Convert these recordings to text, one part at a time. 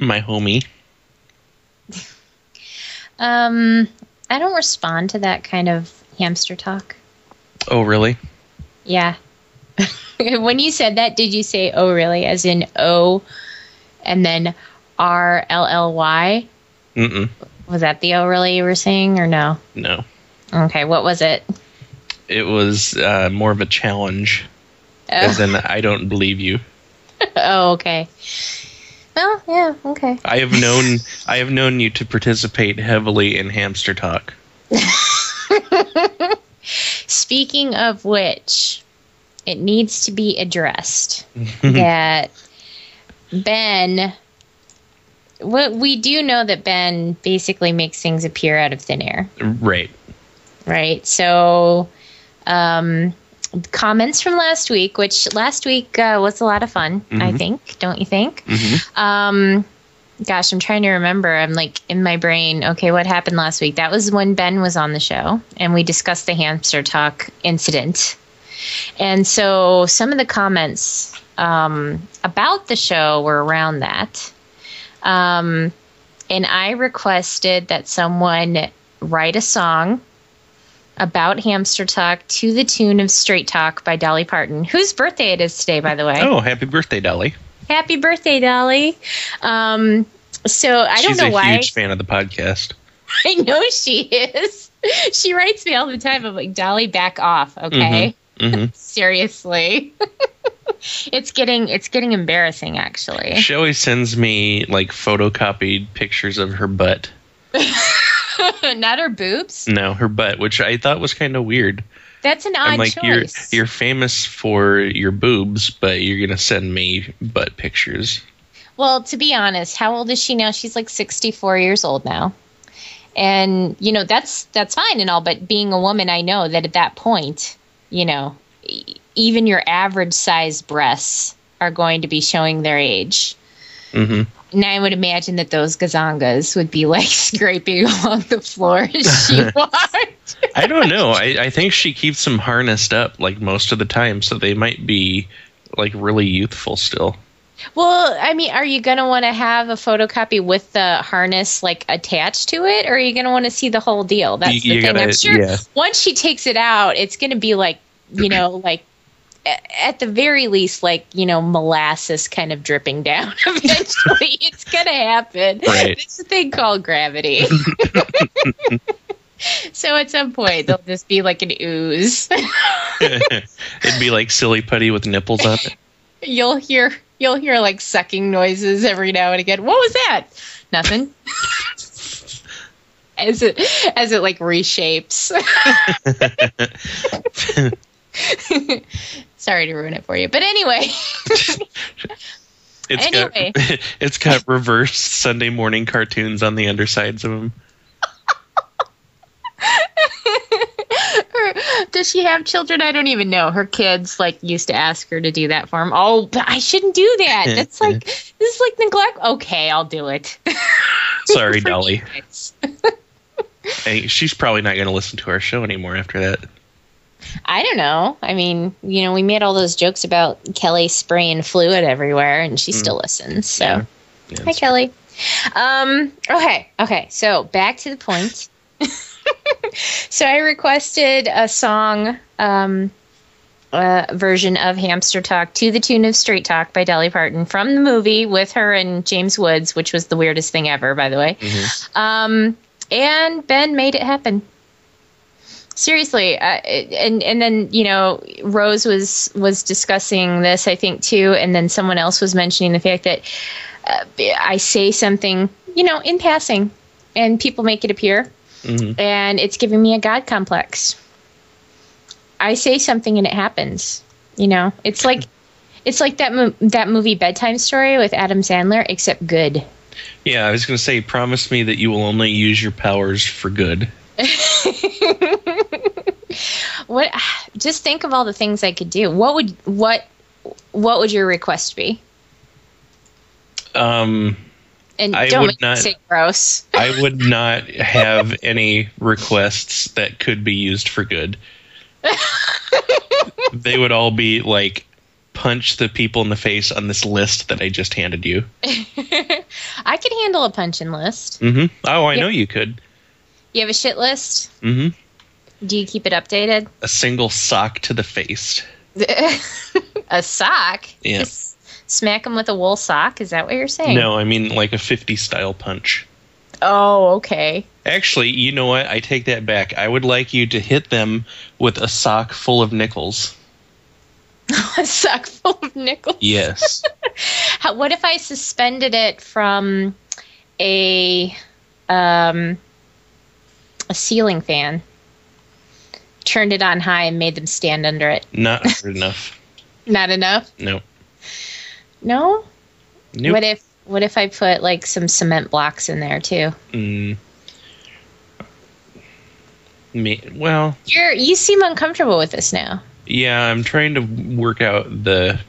my homie? Um, I don't respond to that kind of hamster talk. Oh, really? Yeah. when you said that, did you say "oh really" as in O, and then R L L Y? Mm-mm. Was that the "oh really" you were saying, or no? No. Okay, what was it? It was uh, more of a challenge, as in I don't believe you. oh, okay. Well, yeah, okay. I have known I have known you to participate heavily in hamster talk. Speaking of which, it needs to be addressed that Ben. What we do know that Ben basically makes things appear out of thin air, Right. right? So, um, comments from last week, which last week uh, was a lot of fun, I Mhm. think. Don't you think? Mhm. Um, gosh, I'm trying to remember. I'm like in my brain. Okay, what happened last week? That was when Ben was on the show, and we discussed the hamster talk incident. And so some of the comments um, about the show were around that. Um, and I requested that someone write a song about hamster talk to the tune of Straight Talk by Dolly Parton, whose birthday it is today, by the way. Oh, happy birthday, Dolly. Happy birthday, Dolly. Um, so I don't know why. She's a huge fan of the podcast. I know she is. She writes me all the time. I'm like, Dolly, back off, okay? hmm Seriously. it's getting it's getting embarrassing actually. She always sends me like photocopied pictures of her butt. Not her boobs. No, her butt, which I thought was kind of weird. That's an odd I'm like, choice. you're you're famous for your boobs, but you're gonna send me butt pictures. Well, to be honest, how old is she now? She's like 64 years old now. And you know, that's that's fine and all, but being a woman, I know that at that point, you know, e- even your average size breasts are going to be showing their age. hmm And I would imagine that those gazongas would be like scraping along the floor as she walked. I don't know. I, I think she keeps them harnessed up like most of the time, so they might be like really youthful still. Well, I mean, are you going to want to have a photocopy with the harness like attached to it, or are you going to want to see the whole deal? That's You- the you thing. I'm sure yeah. once she takes it out, it's going to be like, you know, like at the very least, like you know, molasses kind of dripping down. Eventually, it's going to happen. Right. It's a thing called gravity. so at some point, there'll just be like an ooze. It'd be like silly putty with nipples on it. you'll hear you'll hear like sucking noises every now and again. What was that? Nothing. as it as it like reshapes. Sorry to ruin it for you, but anyway, It's Anyway. got it's got reverse Sunday morning cartoons on the undersides of them. does she have children? I don't even know. Her kids like used to ask her to do that for them. Oh, but I shouldn't do that. That's like this is like neglect. Okay, I'll do it. Sorry, Dolly. Hey, she's probably not going to listen to our show anymore after that. I don't know. I mean, you know, we made all those jokes about Kelly spraying fluid everywhere, and she still listens. So, Yeah. Yeah, hi, Kelly. Um, okay, okay. So back to the point. so I requested a song um, uh, version of Hamster Talk to the tune of Straight Talk by Dolly Parton from the movie with her and James Woods, which was the weirdest thing ever, by the way. Mhm. Um, and Ben made it happen. Seriously, uh, and and then you know Rose was was discussing this, I think too, and then someone else was mentioning the fact that uh, I say something, you know, in passing, and people make it appear, Mhm. and it's giving me a god complex. I say something and it happens. You know, it's like it's like that mo- that movie Bedtime Story with Adam Sandler, except good. Yeah, I was going to say, promise me that you will only use your powers for good. What? Just think of all the things I could do. What would what what would your request be? Um, And I don't would not- say gross. I would not have any requests that could be used for good. they would all be like punch the people in the face on this list that I just handed you. I could handle a punching list. hmm Oh, I Yeah. know you could. You have a shit list? hmm Do you keep it updated? A single sock to the face. a sock? Yeah. Just smack them with a wool sock? Is that what you're saying? No, I mean like a 50 style punch. Oh, okay. Actually, you know what? I take that back. I would like you to hit them with a sock full of nickels. a sock full of nickels. Yes. How, what if I suspended it from a um, a ceiling fan, turned it on high, and made them stand under it? Not hard enough. Not enough. No. No. Nope. What if what if I put like some cement blocks in there too? Mm. Me, well, You're you seem uncomfortable with this now. yeah, I'm trying to work out the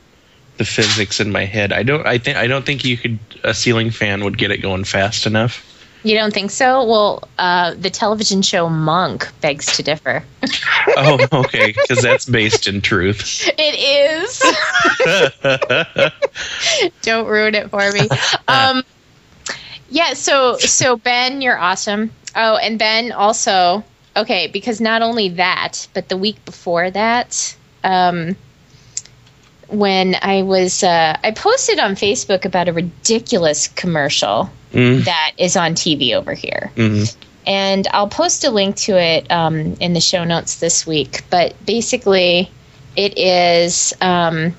the physics in my head. I don't I think I don't think you could a ceiling fan would get it going fast enough. You don't think so? Well, uh, the television show Monk begs to differ. Oh, okay, cuz that's based in truth. It is. Don't ruin it for me. Um, yeah. So so Ben, you're awesome. Oh, and Ben also okay because not only that, but the week before that, um, when I was uh, I posted on Facebook about a ridiculous commercial Mm, that is on TV over here. mhm. and I'll post a link to it um, in the show notes this week. But basically, it is um,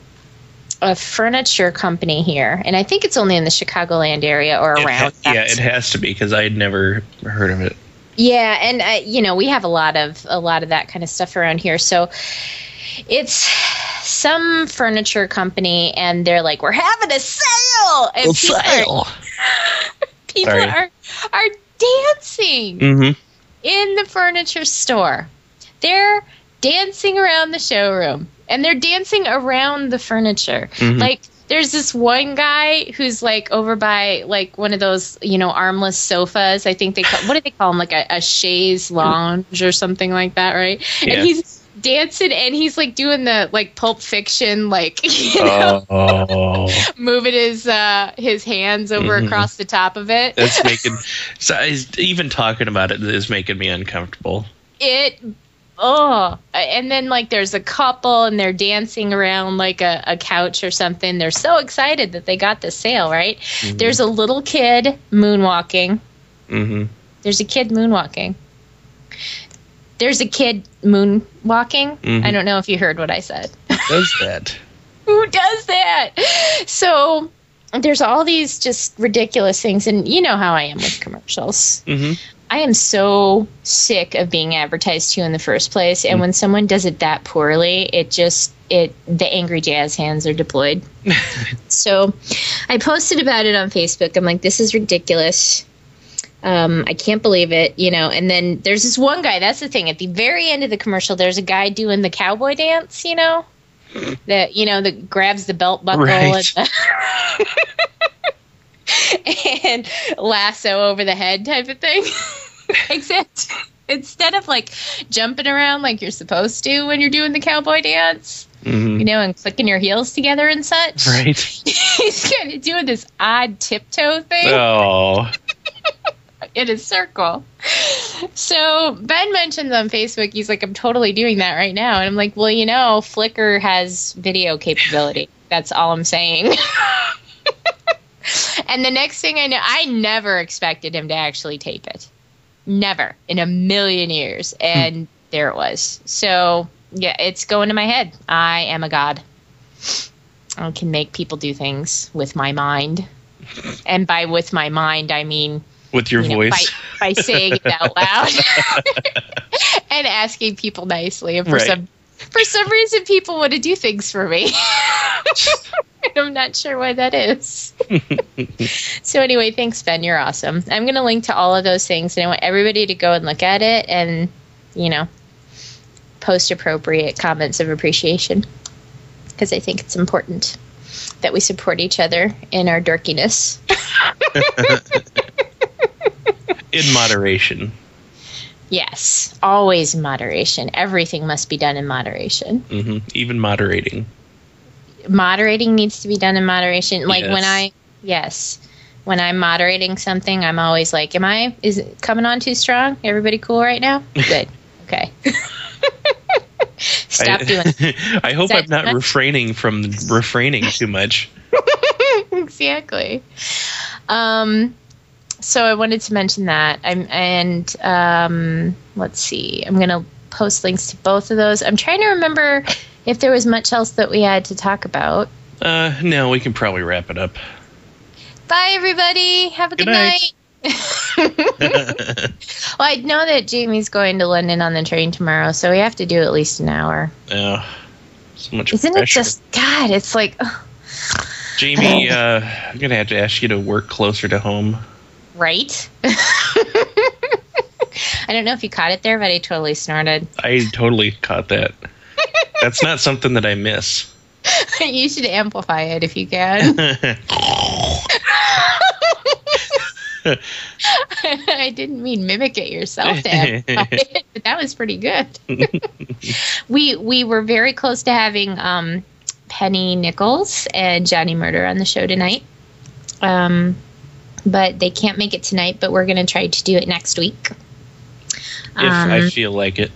a furniture company here, and I think it's only in the Chicagoland area or It ha- around. yeah, it has to be because I had never heard of it. Yeah, and uh, you know we have a lot of a lot of that kind of stuff around here. So it's some furniture company, and they're like, "We're having a sale," and people, Are, people Sorry. are are dancing Mm-hmm. in the furniture store. They're dancing around the showroom and they're dancing around the furniture. Mhm. Like there's this one guy who's like over by like one of those, you know, armless sofas. I think they call what do they call them? Like a, a chaise lounge or something like that, right? Yeah. And he's dancing and he's like doing the like pulp fiction like you know Oh, moving his uh his hands over Mhm. across the top of it. that's making. So even talking about it is making me uncomfortable. it oh and then like there's a couple and they're dancing around like a, a couch or something they're so excited that they got the sale right Mhm. there's a little kid moonwalking Mm-hmm. there's a kid moonwalking there's a kid moonwalking Mhm. i don't know if you heard what i said Does that? who does that so there's all these just ridiculous things and you know how i am with commercials Mm-hmm. I am so sick of being advertised to in the first place, and when someone does it that poorly, it just it the angry jazz hands are deployed. so, I posted about it on Facebook. I'm like, this is ridiculous. Um, I can't believe it, you know. And then there's this one guy. That's the thing. At the very end of the commercial, there's a guy doing the cowboy dance, you know, that you know that grabs the belt buckle Right. and, and lasso over the head type of thing. Except instead of like jumping around like you're supposed to when you're doing the cowboy dance, Mm-hmm. you know, and clicking your heels together and such, Right. he's kind of doing this odd tiptoe thing Oh. In a circle. So Ben mentions on Facebook, he's like, I'm totally doing that right now. And I'm like, well, you know, Flickr has video capability. That's all I'm saying. and the next thing I know, I never expected him to actually tape it. Never in a million years. Hmm. And there it was. So, yeah, it's going to my head. I am a god. I can make people do things with my mind. And by with my mind, I mean With your you know, voice. by, by saying it out loud and asking people nicely. And for Right. some for some reason, people want to do things for me. I'm not sure why that is. so anyway, thanks, Ben. You're awesome. I'm going to link to all of those things, and I want everybody to go and look at it, and you know, post appropriate comments of appreciation because I think it's important that we support each other in our dorkiness. In moderation. Yes, always in moderation. Everything must be done in moderation. hmm Even moderating. moderating needs to be done in moderation. Like when I yes, when I'm moderating something, I'm always like, "Am I? Is it coming on too strong? Everybody cool right now? Good. Okay. Stop I, doing I hope I'm not much? refraining from refraining too much. exactly. Um, so I wanted to mention that. I'm and um, let's see. I'm gonna post links to both of those. I'm trying to remember if there was much else that we had to talk about. Uh, no, we can probably wrap it up. Bye, everybody. Have a good, Good night. night. well, I know that Jamie's going to London on the train tomorrow, so we have to do at least an hour. Oh, so much Isn't pressure. it just God? It's like Jamie, uh, I'm gonna have to ask you to work closer to home. Right. I don't know if you caught it there, but I totally snorted. I totally caught that. That's not something that I miss. you should amplify it if you can. I didn't mean mimic it yourself, to it, but that was pretty good. we we were very close to having um, Penny Nichols and Johnny Murder on the show tonight. Um, but they can't make it tonight. But we're gonna try to do it next week. if I feel like it.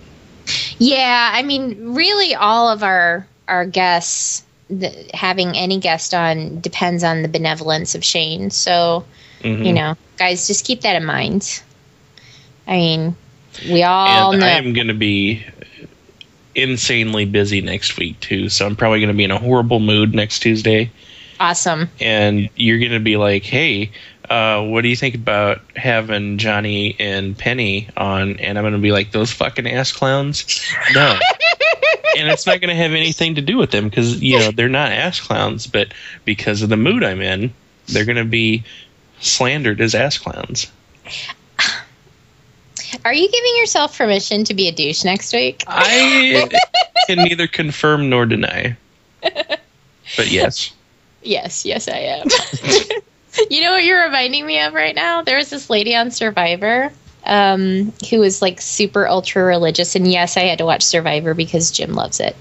Yeah, I mean, really, all of our our guests, the, having any guest on depends on the benevolence of Shane. So, Mhm. you know, guys, just keep that in mind. I mean, we all and know. I am going to be insanely busy next week too. So I'm probably going to be in a horrible mood next Tuesday. awesome. And you're going to be like, "Hey, uh, what do you think about having Johnny and Penny on?" And I'm going to be like, "Those fucking ass clowns." No. and it's not going to have anything to do with them because you know they're not ass clowns, but because of the mood I'm in, they're going to be slandered as ass clowns. Are you giving yourself permission to be a douche next week? I can neither confirm nor deny. But yes. Yes, yes, I am. you know what you're reminding me of right now? There was this lady on Survivor um, who was like super ultra religious. And yes, I had to watch Survivor because Jim loves it.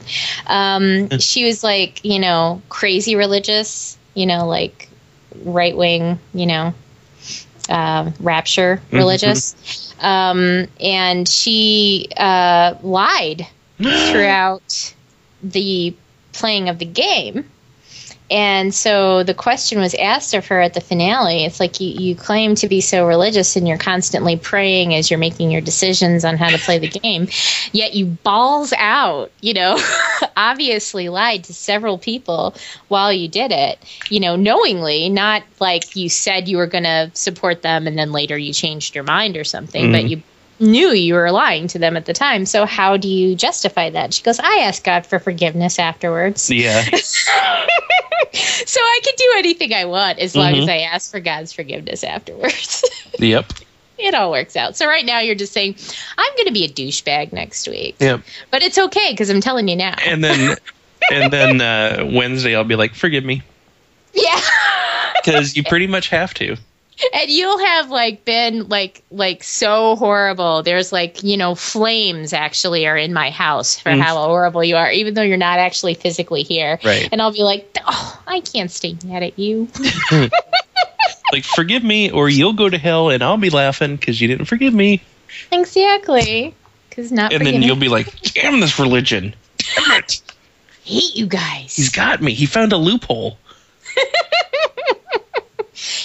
Um, she was like, you know, crazy religious, you know, like right wing, you know, uh, rapture religious. Um, and she uh, lied throughout the playing of the game. And so the question was asked of her at the finale. It's like you, you claim to be so religious and you're constantly praying as you're making your decisions on how to play the game, yet you balls out, you know, obviously lied to several people while you did it, you know, knowingly, not like you said you were going to support them and then later you changed your mind or something, but Mhm. you knew you were lying to them at the time. So how do you justify that? She goes, I asked God for forgiveness afterwards. Yeah. so I can do anything I want as long Mhm. as I ask for God's forgiveness afterwards. Yep. it all works out. So right now you're just saying, I'm going to be a douchebag next week. Yep. But it's okay because I'm telling you now. And then and then uh, Wednesday I'll be like, "Forgive me," yeah. because you pretty much have to. And you'll have like been like like so horrible there's like you know flames actually are in my house for Mm. how horrible you are even though you're not actually physically here Right. and i'll be like oh i can't stay mad at you Like, forgive me, or you'll go to hell, and I'll be laughing because you didn't forgive me. exactly because not And then you'll be like, "Damn this religion! Damn it! hate you guys He's got me. He found a loophole."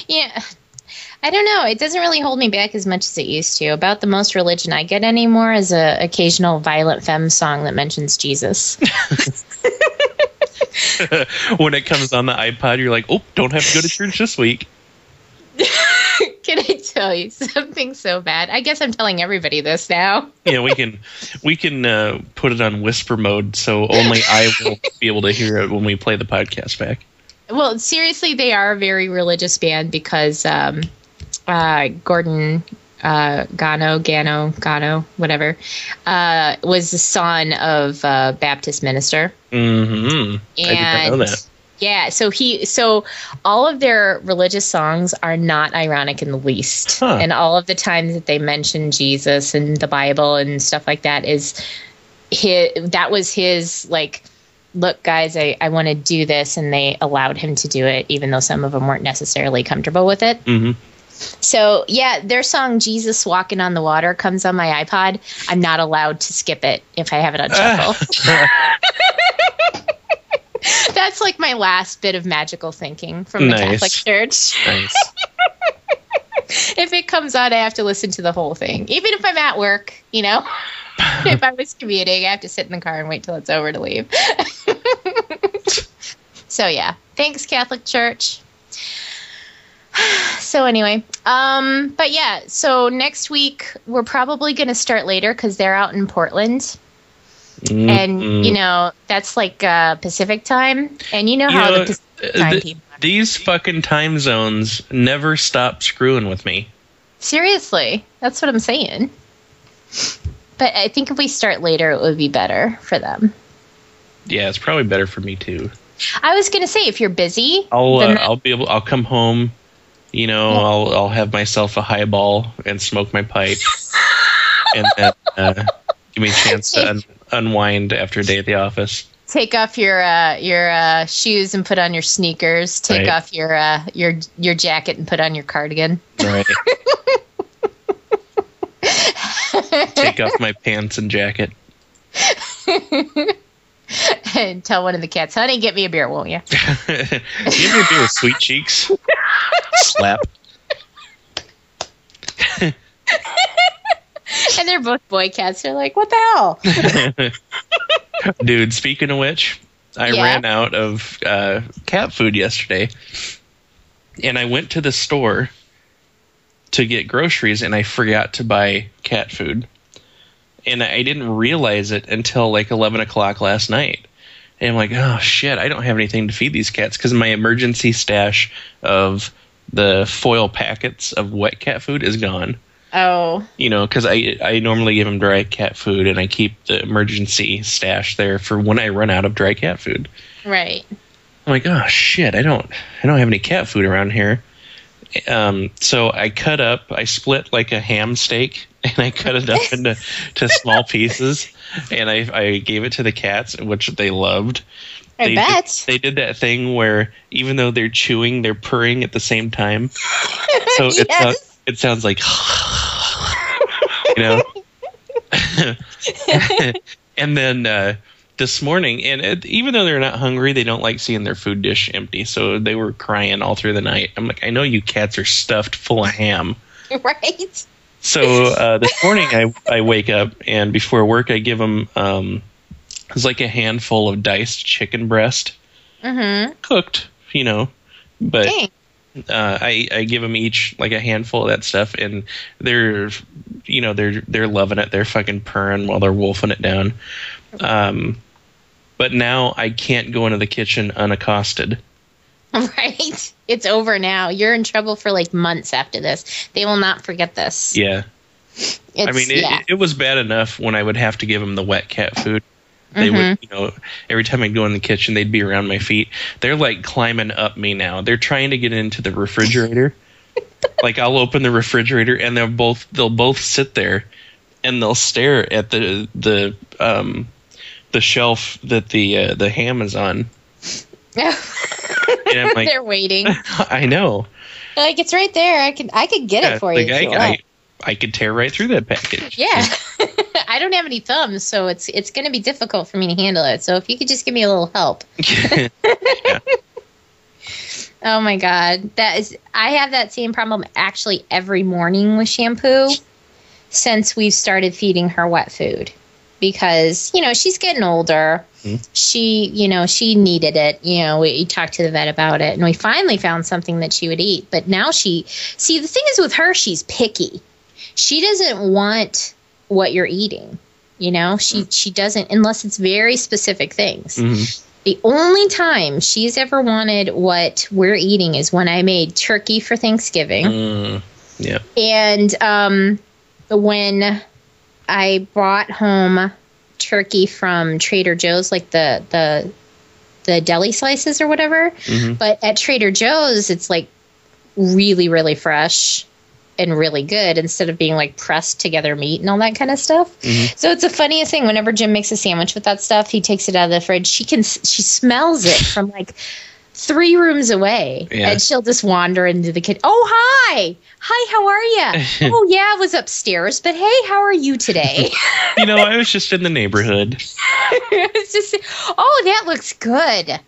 yeah I don't know. It doesn't really hold me back as much as it used to. About the most religion I get anymore is a occasional Violent Femmes song that mentions Jesus. when it comes on the iPod, you're like, "Oh, don't have to go to church this week." Can I tell you something so bad? I guess I'm telling everybody this now. Yeah, we can we can uh, put it on whisper mode, so only I will be able to hear it when we play the podcast back. Well, seriously, they are a very religious band because um, uh, Gordon uh, Gano, Gano, Gano, whatever, uh, was the son of a Baptist minister. Mm-hmm. I did not know And that. yeah, so he, so all of their religious songs are not ironic in the least, Huh. and all of the times that they mention Jesus and the Bible and stuff like that is his. That was his like look, guys, I, I want to do this. And they allowed him to do it, even though some of them weren't necessarily comfortable with it. hmm So, yeah, their song Jesus Walking on the Water comes on my iPod. I'm not allowed to skip it if I have it on shuffle. That's like my last bit of magical thinking from the Nice. Catholic Church. nice. if it comes on, I have to listen to the whole thing, even if I'm at work. You know, if I was commuting, I have to sit in the car and wait till it's over to leave. so yeah, thanks Catholic Church. So anyway, um, but yeah, so next week we're probably going to start later because they're out in Portland, and Mm-mm. you know that's like uh, Pacific time, and you know You how know, the Pacific time th- people. Are. these fucking time zones never stop screwing with me. Seriously, that's what I'm saying. But I think if we start later, it would be better for them. Yeah, it's probably better for me too. I was gonna say if you're busy, I'll uh, I'll be able. I'll come home. You know. I'll I'll have myself a highball and smoke my pipe, and then uh, give me a chance to un- unwind after a day at the office. take off your uh, your uh, shoes and put on your sneakers. Take Right. off your uh, your your jacket and put on your cardigan. Right. Take off my pants and jacket. and tell one of the cats, "Honey, get me a beer, won't you?" Give me a beer, with sweet cheeks. Slap. And they're both boy cats. They're like, "What the hell?" Dude, speaking of which, I Yeah. ran out of uh, cat food yesterday. And I went to the store to get groceries and I forgot to buy cat food. And I didn't realize it until like 11 o'clock last night. And I'm like, oh shit, I don't have anything to feed these cats because my emergency stash of the foil packets of wet cat food is gone Oh, you know, because I I normally give them dry cat food, and I keep the emergency stash there for when I run out of dry cat food. right. I'm like, oh shit, I don't I don't have any cat food around here. Um, so I cut up, I split like a ham steak, and I cut it up into to small pieces, and I I gave it to the cats, which they loved. I they bet. Did, they did that thing where even though they're chewing, they're purring at the same time. So it, Yes. sounds, it sounds like, you know. and then uh, this morning, and it, even though they're not hungry, they don't like seeing their food dish empty. So they were crying all through the night. I'm like, I know you cats are stuffed full of ham. right. So uh, this morning, I, I wake up and before work, I give them um, it's like a handful of diced chicken breast, Mm-hmm. cooked, you know, but Dang. uh, I I give them each like a handful of that stuff, and they're you know they're they're loving it. They're fucking purring while they're wolfing it down. Um, but now I can't go into the kitchen unaccosted. Right. It's over now. You're in trouble for like months after this. They will not forget this. Yeah, It's, I mean it, yeah. it, it was bad enough when I would have to give them the wet cat food. They would, you know, every time I'd go in the kitchen, they'd be around my feet. They're like climbing up me now. They're trying to get into the refrigerator. like I'll open the refrigerator and they'll both they'll both sit there and they'll stare at the the um the shelf that the uh, the ham is on. I'm like, They're waiting. I know. like it's right there. I can I could get Yeah, it for like, you. I, you I. I could tear right through that package. yeah. I don't have any thumbs, so it's it's going to be difficult for me to handle it. So if you could just give me a little help. Oh my god, that is I have that same problem actually every morning with shampoo since we've started feeding her wet food because you know she's getting older. Mhm. She, you know, she needed it. You know, we, we talked to the vet about it, and we finally found something that she would eat. But now she, see, the thing is with her, she's picky. She doesn't want what you're eating. You know, she she doesn't unless it's very specific things. Mhm. The only time she's ever wanted what we're eating is when I made turkey for Thanksgiving. Mm, yeah. And um, when I brought home turkey from Trader Joe's, like the the the deli slices or whatever, Mhm. but at Trader Joe's it's like really really fresh. and really good instead of being like pressed together meat and all that kind of stuff. So it's the funniest thing. Whenever Jim makes a sandwich with that stuff, he takes it out of the fridge. She can she smells it from like three rooms away, Yeah. and she'll just wander into the kitchen. Oh hi, hi, how are you? oh yeah, I was upstairs, but hey, how are you today? You know, I was just in the neighborhood. it's just oh that looks good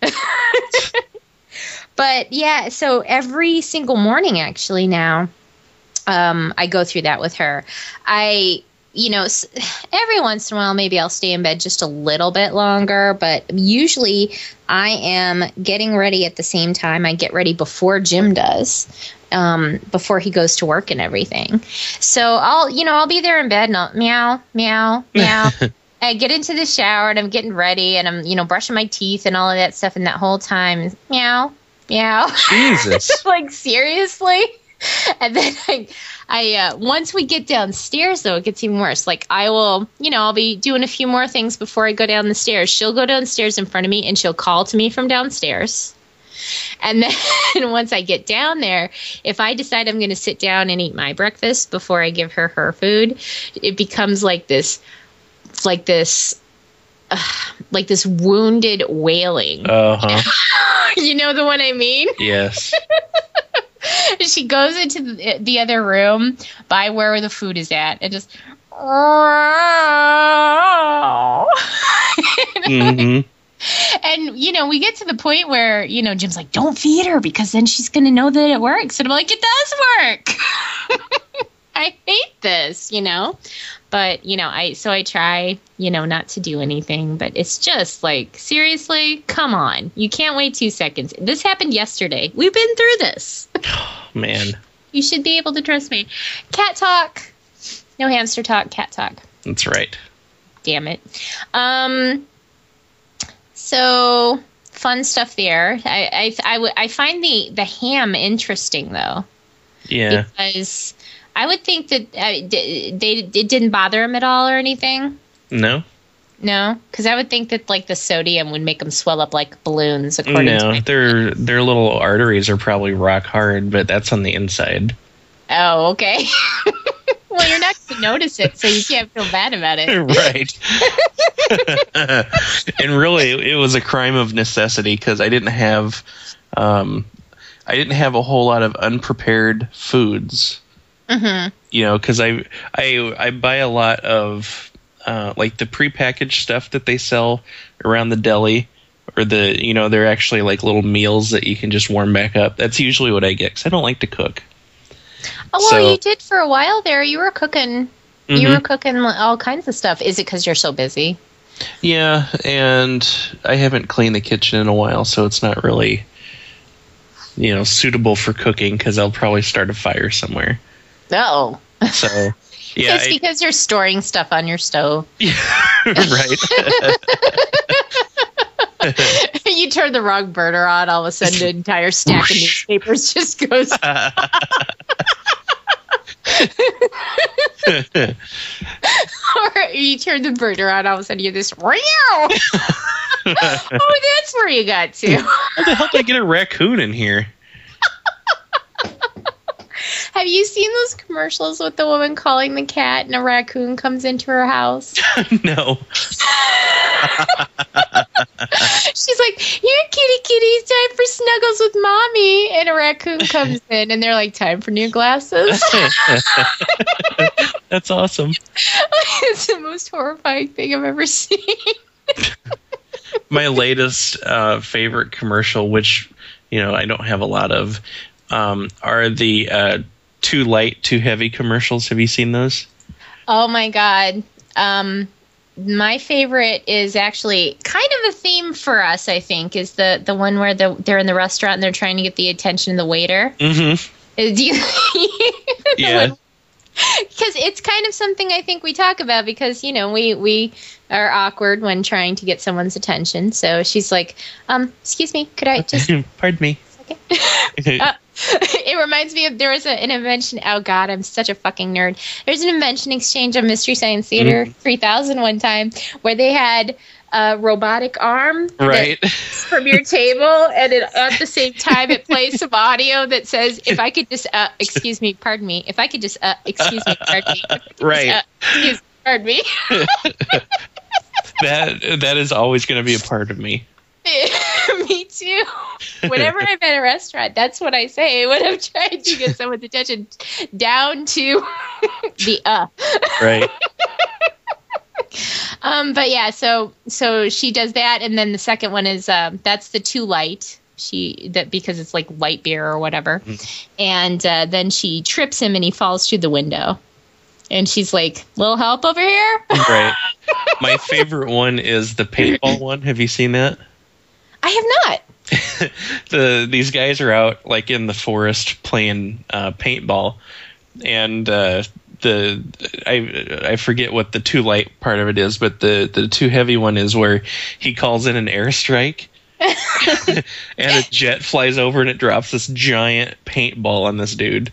but yeah so every single morning actually now um, i go through that with her i you know every once in a while maybe i'll stay in bed just a little bit longer but usually i am getting ready at the same time i get ready before jim does um, before he goes to work and everything so i'll you know i'll be there in bed and i'll meow meow meow I get into the shower and I'm getting ready and I'm, you know, brushing my teeth and all of that stuff. And that whole time, meow, meow. Jesus. like, seriously? And then I, I uh, once we get downstairs, though, it gets even worse. Like, I will, you know, I'll be doing a few more things before I go down the stairs. She'll go downstairs in front of me and she'll call to me from downstairs. And then once I get down there, if I decide I'm going to sit down and eat my breakfast before I give her her food, it becomes like this like this like this wounded wailing. Uh huh. you know the one I mean? Yes. she goes into the, the other room by where the food is at and just mm-hmm. And you know we get to the point where you know jim's like don't feed her because then she's gonna know that it works. And i'm like it does work. I hate this you know but you know i so i try you know not to do anything but it's just like seriously come on. You can't wait two seconds. This happened yesterday. We've been through this. Oh, Man, you should be able to trust me. Cat talk. No hamster talk cat talk. That's right. damn it. Um, so fun stuff there. I I, I, w- I find the the ham interesting though. Yeah. because I would think that uh, d- they it didn't bother him at all or anything. No. No, because I would think that like the sodium would make them swell up like balloons. According to No. my- Their their little arteries are probably rock hard, but that's on the inside. oh, okay. well, you're not going to notice it, so you can't feel bad about it. right. and really, it was a crime of necessity because I didn't have, um, I didn't have a whole lot of unprepared foods. Hmm You know, because I I I buy a lot of uh, like the prepackaged stuff that they sell around the deli. Or the you know they're actually like little meals that you can just warm back up. That's usually what I get because I don't like to cook. Oh well, So- you did for a while there. You were cooking. You Mhm. were cooking all kinds of stuff. Is it because you're so busy? Yeah, and I haven't cleaned the kitchen in a while, so it's not really, you know, suitable for cooking because I'll probably start a fire somewhere. No. So, yeah, It's because you're storing stuff on your stove. I, right. you turn the wrong burner on, all of a sudden the entire stack of newspapers just goes. or you turn the burner on, all of a sudden you're this. Wow! oh, that's where you got to. How the hell did I get a raccoon in here? Have you seen those commercials with the woman calling the cat and a raccoon comes into her house? no. She's like, Here, kitty, kitty, time for snuggles with mommy. And a raccoon comes in and they're like, Time for new glasses. That's awesome. it's the most horrifying thing I've ever seen. My latest uh, favorite commercial, which you know I don't have a lot of, um, are the uh, too light, too heavy commercials. Have you seen those? Oh my god. Um my favorite is actually kind of a theme for us, I think, is the the one where the, they're in the restaurant and they're trying to get the attention of the waiter. Mm-hmm. Uh, Do you Yeah. because it's kind of something I think we talk about because you know we we are awkward when trying to get someone's attention. So she's like, um, "Excuse me, could I just?" Pardon me. Uh, it reminds me of there was a, an invention. Oh God, I'm such a fucking nerd. There's an invention exchange on Mystery Science Theater 3000 one time where they had a robotic arm Right. from your table, and it, at the same time, it plays some audio that says, "If I could just, uh, excuse me, pardon me, if I could just, uh, excuse me, pardon me, right. uh, excuse, pardon me." that that is always going to be a part of me. me too. Whenever I'm at a restaurant, that's what I say when I'm trying to get someone's attention, down to the uh. Right. Um, but yeah, so so she does that, and then the second one is um, that's the too light. She that because it's like light beer or whatever, and uh, then she trips him and he falls through the window, and she's like, "Little help over here." Right. My favorite one is the paintball one. Have you seen that? I have not. the these guys are out like in the forest playing uh, paintball, and uh, the I I forget what the too light part of it is, but the the too heavy one is where he calls in an airstrike. and a jet flies over and it drops this giant paintball on this dude.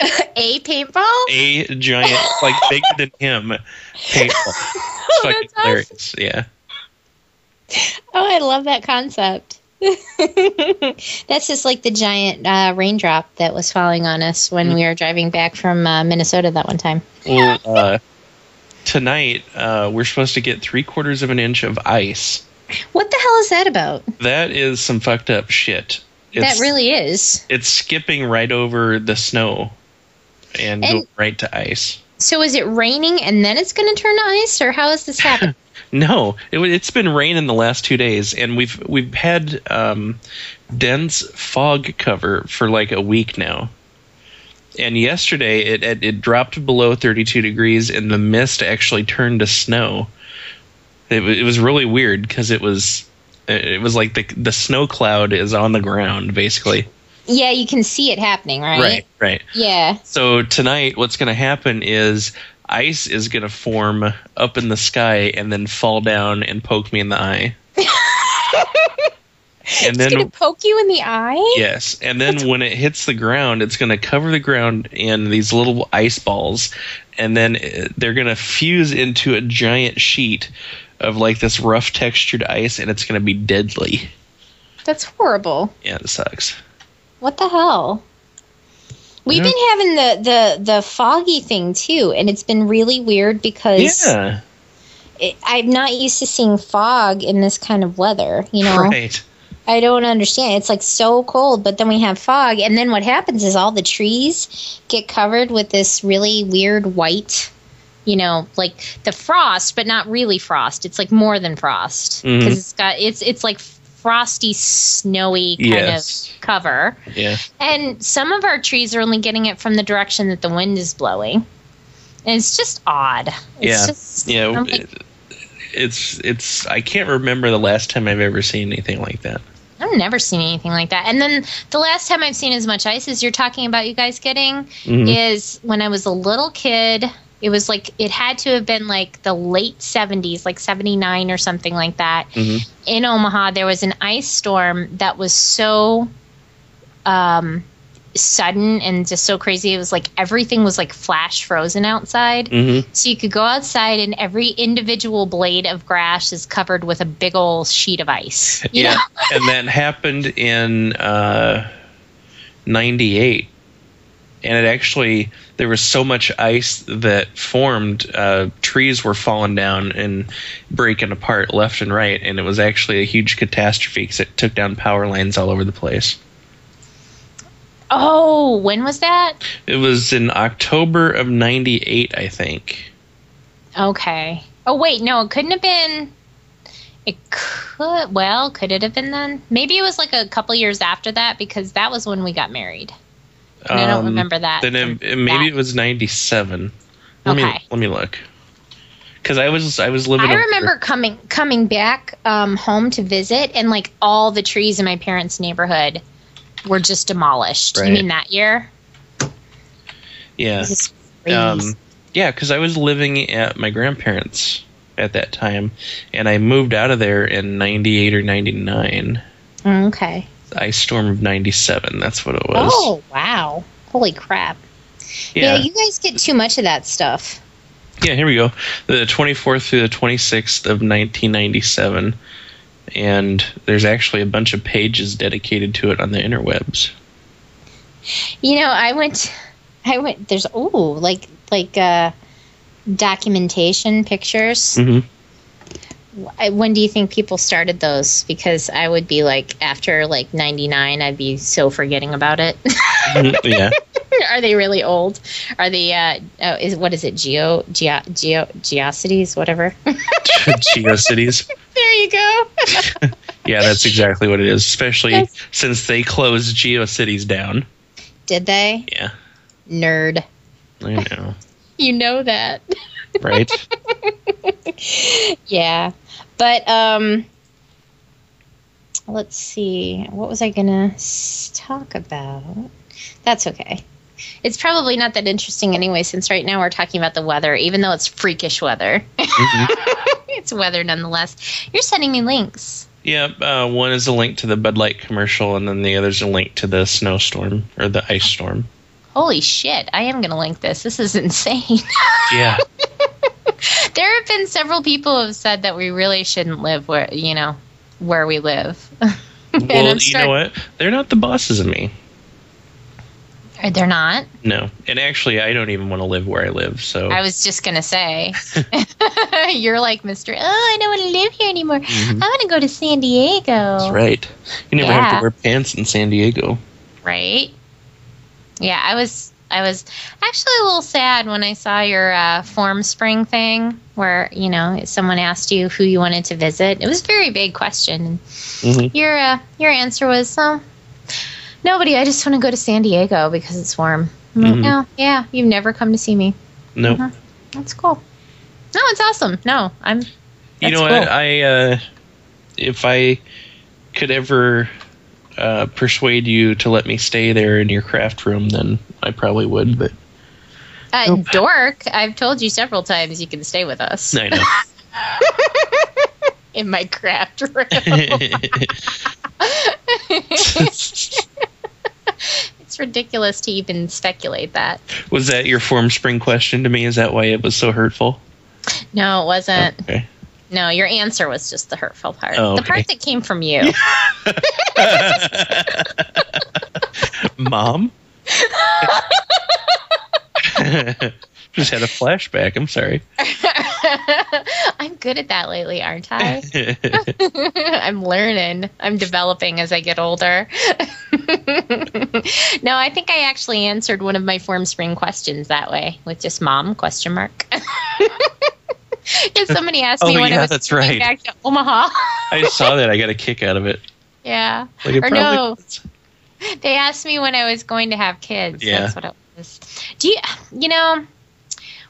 A paintball. A giant, like bigger than him, paintball. It's fucking That's awesome. hilarious. Yeah. Oh, I love that concept. That's just like the giant uh, raindrop that was falling on us when we were driving back from uh, Minnesota that one time. Well, uh, tonight uh, we're supposed to get three quarters of an inch of ice. What the hell is that about? That is some fucked up shit. It's, that really is. it's skipping right over the snow and, And- go right to ice. So is it raining and then it's going to turn to ice, or how is this happening? No, it, it's been raining the last two days, and we've we've had um, dense fog cover for like a week now. And yesterday, it, it it dropped below 32 degrees, and the mist actually turned to snow. It, it was really weird because it was it was like the the snow cloud is on the ground basically. yeah, you can see it happening, right? Right, right. Yeah. So tonight, what's going to happen is ice is going to form up in the sky and then fall down and poke me in the eye. and it's then poke you in the eye. yes, and then when it hits the ground, it's going to cover the ground in these little ice balls, and then uh, they're going to fuse into a giant sheet of like this rough textured ice, and it's going to be deadly. That's horrible. Yeah, it sucks. What the hell? We've Yeah. been having the, the the foggy thing too, and it's been really weird because Yeah, it, I'm not used to seeing fog in this kind of weather. You know, right. I don't understand. It's like so cold, but then we have fog, and then what happens is all the trees get covered with this really weird white, you know, like the frost, but not really frost. It's like more than frost because Mhm. it's got it's it's like frosty, snowy kind Yes. of cover. Yeah. And some of our trees are only getting it from the direction that the wind is blowing. And it's just odd. It's Yeah. Just, Yeah, like, it's it's. I can't remember the last time I've ever seen anything like that. I've never seen anything like that. And then the last time I've seen as much ice as you're talking about you guys getting Mhm. is when I was a little kid. It was like it had to have been like the late 70s, like 79 or something like that. Mhm. In Omaha, there was an ice storm that was so um, sudden and just so crazy. It was like everything was like flash frozen outside. Mhm. So you could go outside and every individual blade of grass is covered with a big old sheet of ice. You Yeah, know? and that happened in uh, '98, and it actually there was so much ice that formed. Uh, trees were falling down and breaking apart left and right, and it was actually a huge catastrophe because it took down power lines all over the place. Oh, when was that? It was in October of '98, I think. Okay. Oh wait, no, it couldn't have been. It could. Well, could it have been then? Maybe it was like a couple years after that because that was when we got married. I don't Um, remember that. Then it, it- maybe that. it was '97. Let me Okay. let me look. Because I was I was living. I over- remember coming coming back um, home to visit, and like all the trees in my parents' neighborhood were just demolished. Right. You mean that year? Yeah. This is crazy. Um, yeah, because I was living at my grandparents at that time, and I moved out of there in '98 or '99. Mm, okay. Ice storm of '97. That's what it was. Oh wow! Holy crap! Yeah. yeah, you guys get too much of that stuff. Yeah, here we go. The 24th through the 26th of 1997. And there's actually a bunch of pages dedicated to it on the interwebs. You know, I went, I went. There's oh, like like uh, documentation pictures. Mm-hmm. When do you think people started those? Because I would be like after like '99, I'd be so forgetting about it. yeah. Are they really old? Are they? Uh, oh, is what is it? Geo, geo, geo, geocities, whatever. GeoCities. there you go. Yeah, that's exactly what it is, especially Yes. since they closed GeoCities down. Did they? Yeah, Nerd. I know. You know that. Right? yeah. But um let's see. What was i gonna s- talk about? That's okay. It's probably not that interesting anyway since right now we're talking about the weather even though it's freakish weather. Mhm. it's weather nonetheless. You're sending me links. Yeah, uh, one is a link to the Bud Light commercial, and then the other's a link to the snowstorm or the ice storm. holy shit i am gonna link this. This is insane. Yeah, there have been several people who have said that we really shouldn't live where you know where we live well, I'm you know what? They're not the bosses of me. They're not No, and actually, I don't even want to live where I live. So I was just gonna say, you're like Mister. Oh, I don't want to live here anymore. Mhm. I want to go to San Diego. that's right. You never have to wear pants in San Diego. Right? Yeah, I was. I was actually a little sad when I saw your uh, Formspring thing, where you know someone asked you who you wanted to visit. It was a very big question. hmm Your uh, your answer was, "Oh, nobody. I just want to go to San Diego because it's warm." I'm like. "No, yeah, you've never come to see me. Nope. Mhm. That's cool. No, it's awesome. No, I'm. You know cool. what? I uh, if I could ever uh, persuade you to let me stay there in your craft room, then I probably would. But Uh, Nope. Dork, I've told you several times you can stay with us I know. in my craft room. it's ridiculous to even speculate that. was that your Formspring question to me? Is that why it was so hurtful? No, it wasn't. Okay. No, your answer was just the hurtful part. Oh, The part that came from you. Mom? Just had a flashback. I'm sorry. I'm good at that lately, aren't I? I'm learning. I'm developing as I get older. no, I think I actually answered one of my Formspring questions that way with just mom question mark. Because somebody asked oh, me Oh, when yeah, I was that's right. back to Omaha. I saw that. I got a kick out of it. yeah. Like it Or no. They asked me when I was going to have kids. Yeah. That's what it was. Do you, you know,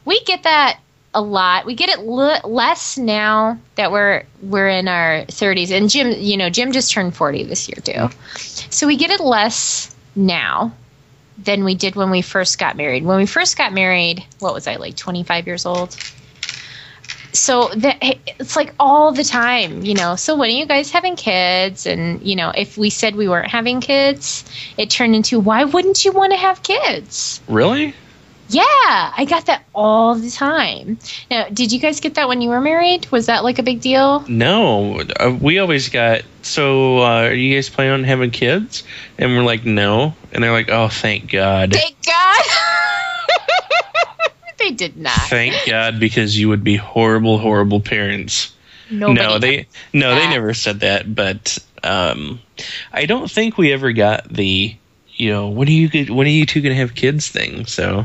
we get that a lot. We get it l- less now that we're we're in our 30s. And Jim, you know, Jim just turned 40 this year too. So we get it less now than we did when we first got married. When we first got married, what was I like 25 years old? So that it's like all the time, you know. So when are you guys having kids? And you know, if we said we weren't having kids, it turned into why wouldn't you want to have kids? Really? Yeah, I got that all the time. Now, did you guys get that when you were married? Was that like a big deal? No. Uh, we always got. So, uh, are you guys planning on having kids? And we're like, no. And they're like, oh, thank God. Thank God. they did not. Thank God, because you would be horrible, horrible parents. Nobody no, they no, they never said that. But um, I don't think we ever got the you know when are you when are you two gonna have kids thing. So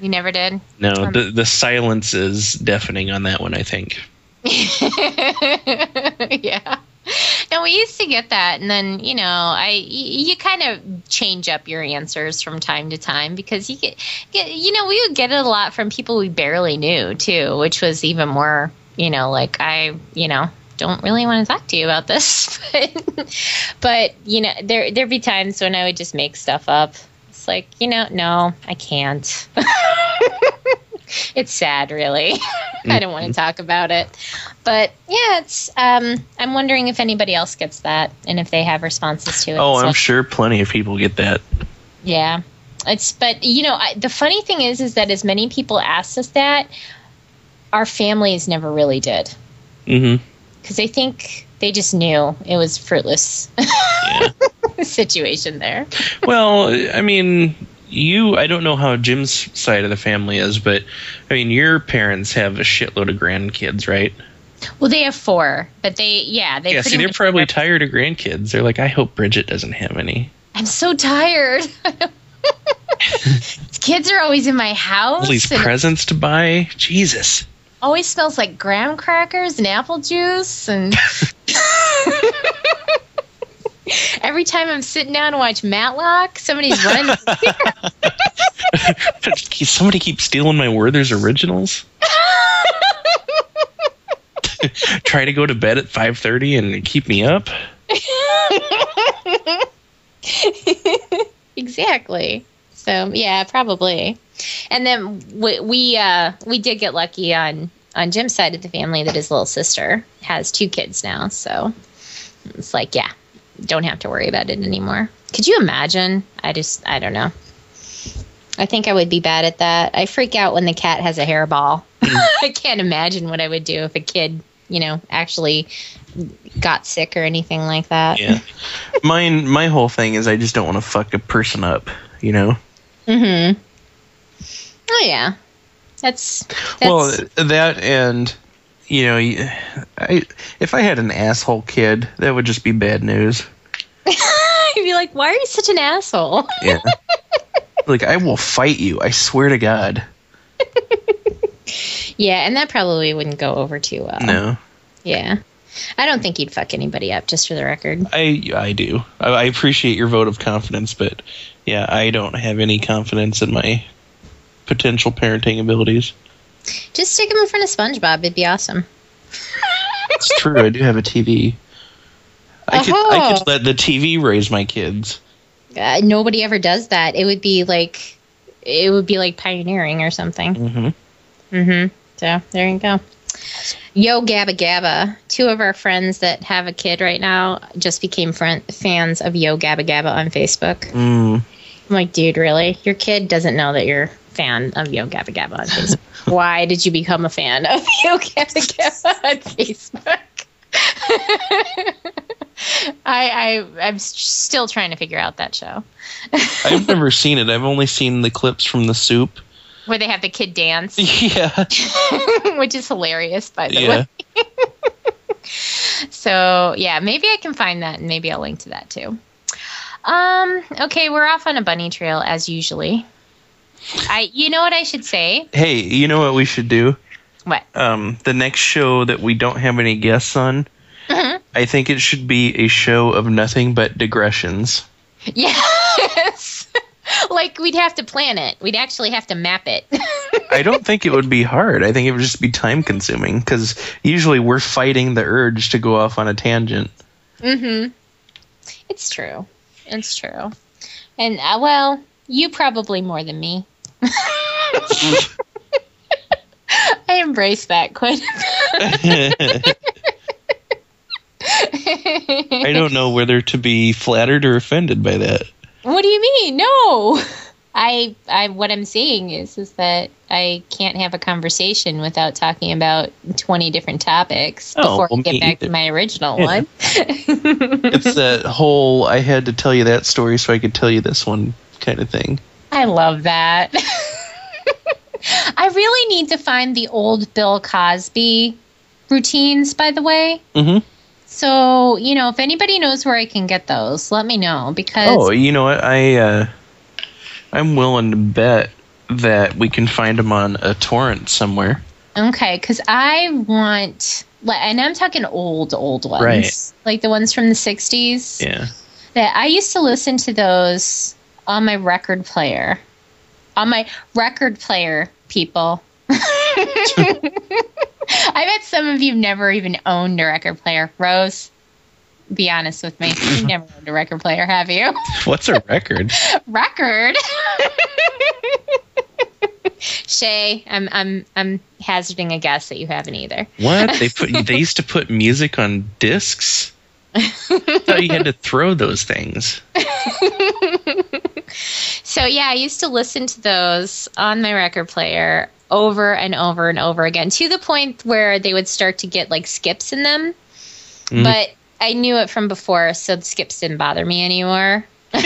You never did. no, Um, the the silence is deafening on that one. I think. yeah. No, we used to get that, and then you know, I you kind of change up your answers from time to time because you get, get you know we would get it a lot from people we barely knew too, which was even more you know like I you know don't really want to talk to you about this, but but you know there there'd be times when I would just make stuff up. It's like you know no I can't. it's sad really. I don't want to talk about it. But yeah, it's um I'm wondering if anybody else gets that and if they have responses to it. Oh, So, I'm sure plenty of people get that. yeah. It's but you know, I, the funny thing is is that as many people asked us that, our families never really did Mm-hmm. because I think they just knew it was fruitless Yeah. situation there. well, I mean, you. I don't know how Jim's side of the family is, but I mean, your parents have a shitload of grandkids, right? Well, they have four, but they yeah they yeah. See, they're probably tired of grandkids. They're like, I hope Bridget doesn't have any. I'm so tired. Kids are always in my house. All these and presents to buy. Jesus. always smells like graham crackers and apple juice and every time I'm sitting down to watch Matlock, somebody's running. Somebody keeps stealing my Werther's originals. Try to go to bed at five thirty and keep me up. exactly. So yeah, probably. And then we we, uh, we did get lucky on on Jim's side of the family that his little sister has two kids now. So it's like yeah, don't have to worry about it anymore. Could you imagine? I just I don't know. I think I would be bad at that. I freak out when the cat has a hairball. I can't imagine what I would do if a kid, you know, actually got sick or anything like that. Yeah. Mine my whole thing is I just don't want to fuck a person up, you know? Mm-hmm. Oh yeah, that's, that's Well, that and you know, y- I if I had an asshole kid, that would just be bad news. I'd be like, why are you such an asshole? Yeah. like I will fight you. I swear to God. yeah, and that probably wouldn't go over too well. No. Yeah, I don't think he'd fuck anybody up. Just for the record. I I do. I, I appreciate your vote of confidence, but yeah, I don't have any confidence in my potential parenting abilities. Just stick him in front of SpongeBob. It'd be awesome. It's true. I do have a TV. I could I Oh. could let the TV raise my kids. Uh, nobody ever does that. It would be like, it would be like pioneering or something. Mm-hmm. Mm-hmm. So there you go. Yo Gabba Gabba. Two of our friends that have a kid right now just became friend, fans of Yo Gabba Gabba on Facebook. Mm. I'm like, dude, really? Your kid doesn't know that you're fan of Yo Gabba Gabba on Facebook. Why did you become a fan of Yo Gabba Gabba on Facebook? I, I I'm still trying to figure out that show I've never seen it. I've only seen the clips from the soup. where they have the kid dance, Yeah. which is hilarious, by the Yeah. way. So yeah, maybe I can find that and maybe I'll link to that too. Um, okay, we're off on a bunny trail as usually. I you know what I should say? Hey, you know what we should do? What? Um, the next show that we don't have any guests on, Mhm. I think it should be a show of nothing but digressions. Yes. like we'd have to plan it. We'd actually have to map it. I don't think it would be hard. I think it would just be time consuming because usually we're fighting the urge to go off on a tangent. mhm. It's true. It's true. And uh, well, you probably more than me. I embrace that quite. I I don't know whether to be flattered or offended by that. What do you mean? No. I I what I'm saying is is that I can't have a conversation without talking about 20 different topics Oh, before well, I get back to my original Yeah. one. It's that whole I had to tell you that story so I could tell you this one kind of thing. I love that. I really need to find the old Bill Cosby routines by the way. hmm So, you know, if anybody knows where I can get those, let me know because Oh, you know what? I uh, I'm willing to bet that we can find them on a torrent somewhere. Okay, because I want, like, and I'm talking old, old ones, Right. like the ones from the '60s. Yeah. That I used to listen to those on my record player, on my record player, people. I bet some of you never even owned a record player. Rose, be honest with me, you never owned a record player, have you? What's a record? record. Shay, I'm I'm I'm hazarding a guess that you haven't either. what they put? They used to put music on discs. I thought you had to throw those things. So yeah, I used to listen to those on my record player over and over and over again to the point where they would start to get like skips in them. Mhm. But I knew it from before, so the skips didn't bother me anymore. uh,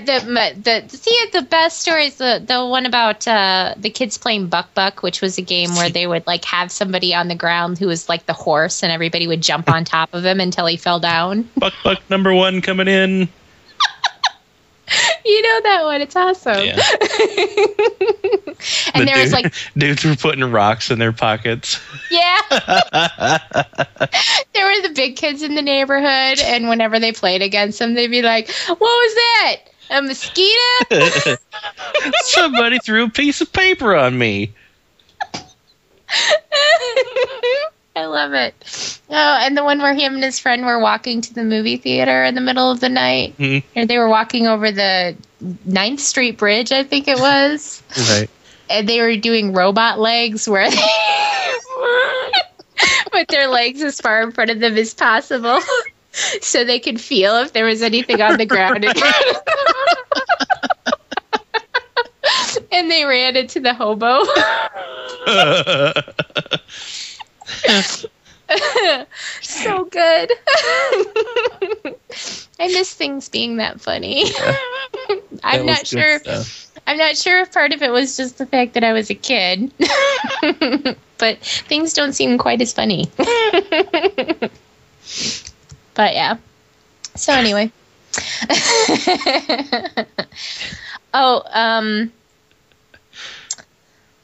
the, the see the best story is the the one about uh, the kids playing buck buck, which was a game where they would like have somebody on the ground who was like the horse, and everybody would jump on top of him until he fell down. Buck Buck number one coming in. You know that one? It's awesome. Yeah. and The there was like dudes were putting rocks in their pockets. Yeah. there were the big kids in the neighborhood, and whenever they played against them, they'd be like, What was that? A mosquito? Somebody threw a piece of paper on me. I love it. Oh, and the one where him and his friend were walking to the movie theater in the middle of the night. Mhm. Or they were walking over the 9th Street Bridge, I think it was. Right. and they were doing robot legs where they put their legs as far in front of them as possible so they could feel if there was anything on the ground. and they ran into the hobo. so good. I miss things being that funny. I'm That not sure. stuff. I'm not sure if part of it was just the fact that I was a kid, but things don't seem quite as funny. but yeah. So anyway. oh, um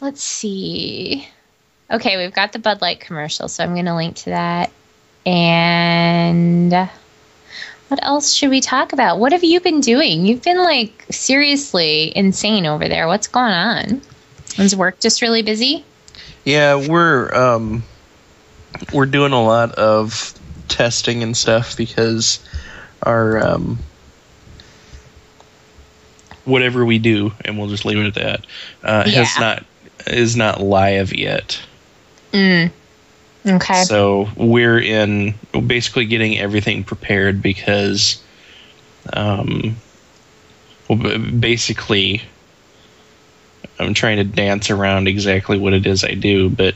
let's see. Okay, we've got the Bud Light commercial, so I'm going to link to that. And what else should we talk about? What have you been doing? You've been like seriously insane over there. What's going on? Is work just really busy? Yeah, we're um, we're doing a lot of testing and stuff because our um, whatever we do, and we'll just leave it at that, uh, has not is not live yet. Mm. Okay. So we're in basically getting everything prepared because, um, well, basically, I'm trying to dance around exactly what it is I do, but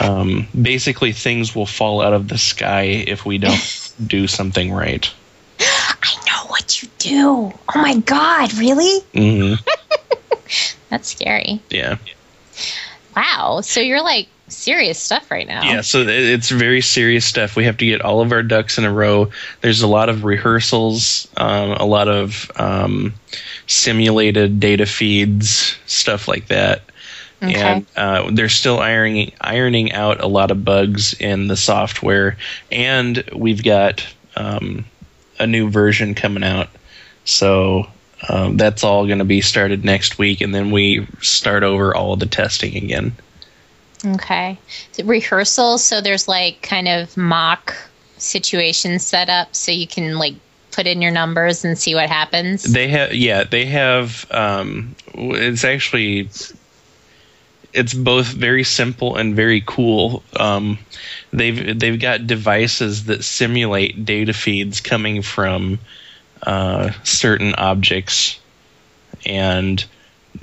um, basically things will fall out of the sky if we don't do something right. I know what you do. Oh my god, really? hmm That's scary. Yeah, Wow. So you're like serious stuff right now. yeah. So it's very serious stuff. We have to get all of our ducks in a row. There's a lot of rehearsals, um, a lot of um, simulated data feeds, stuff like that. Okay. and uh, they're still ironing ironing out a lot of bugs in the software, and we've got um, a new version coming out. So um, that's all going to be started next week, and then we start over all the testing again. Okay. Rehearsals. So there's like kind of mock situations set up so you can like put in your numbers and see what happens. They have, yeah, they have. Um, it's actually, it's both very simple and very cool. Um, they've they've got devices that simulate data feeds coming from uh, certain objects, and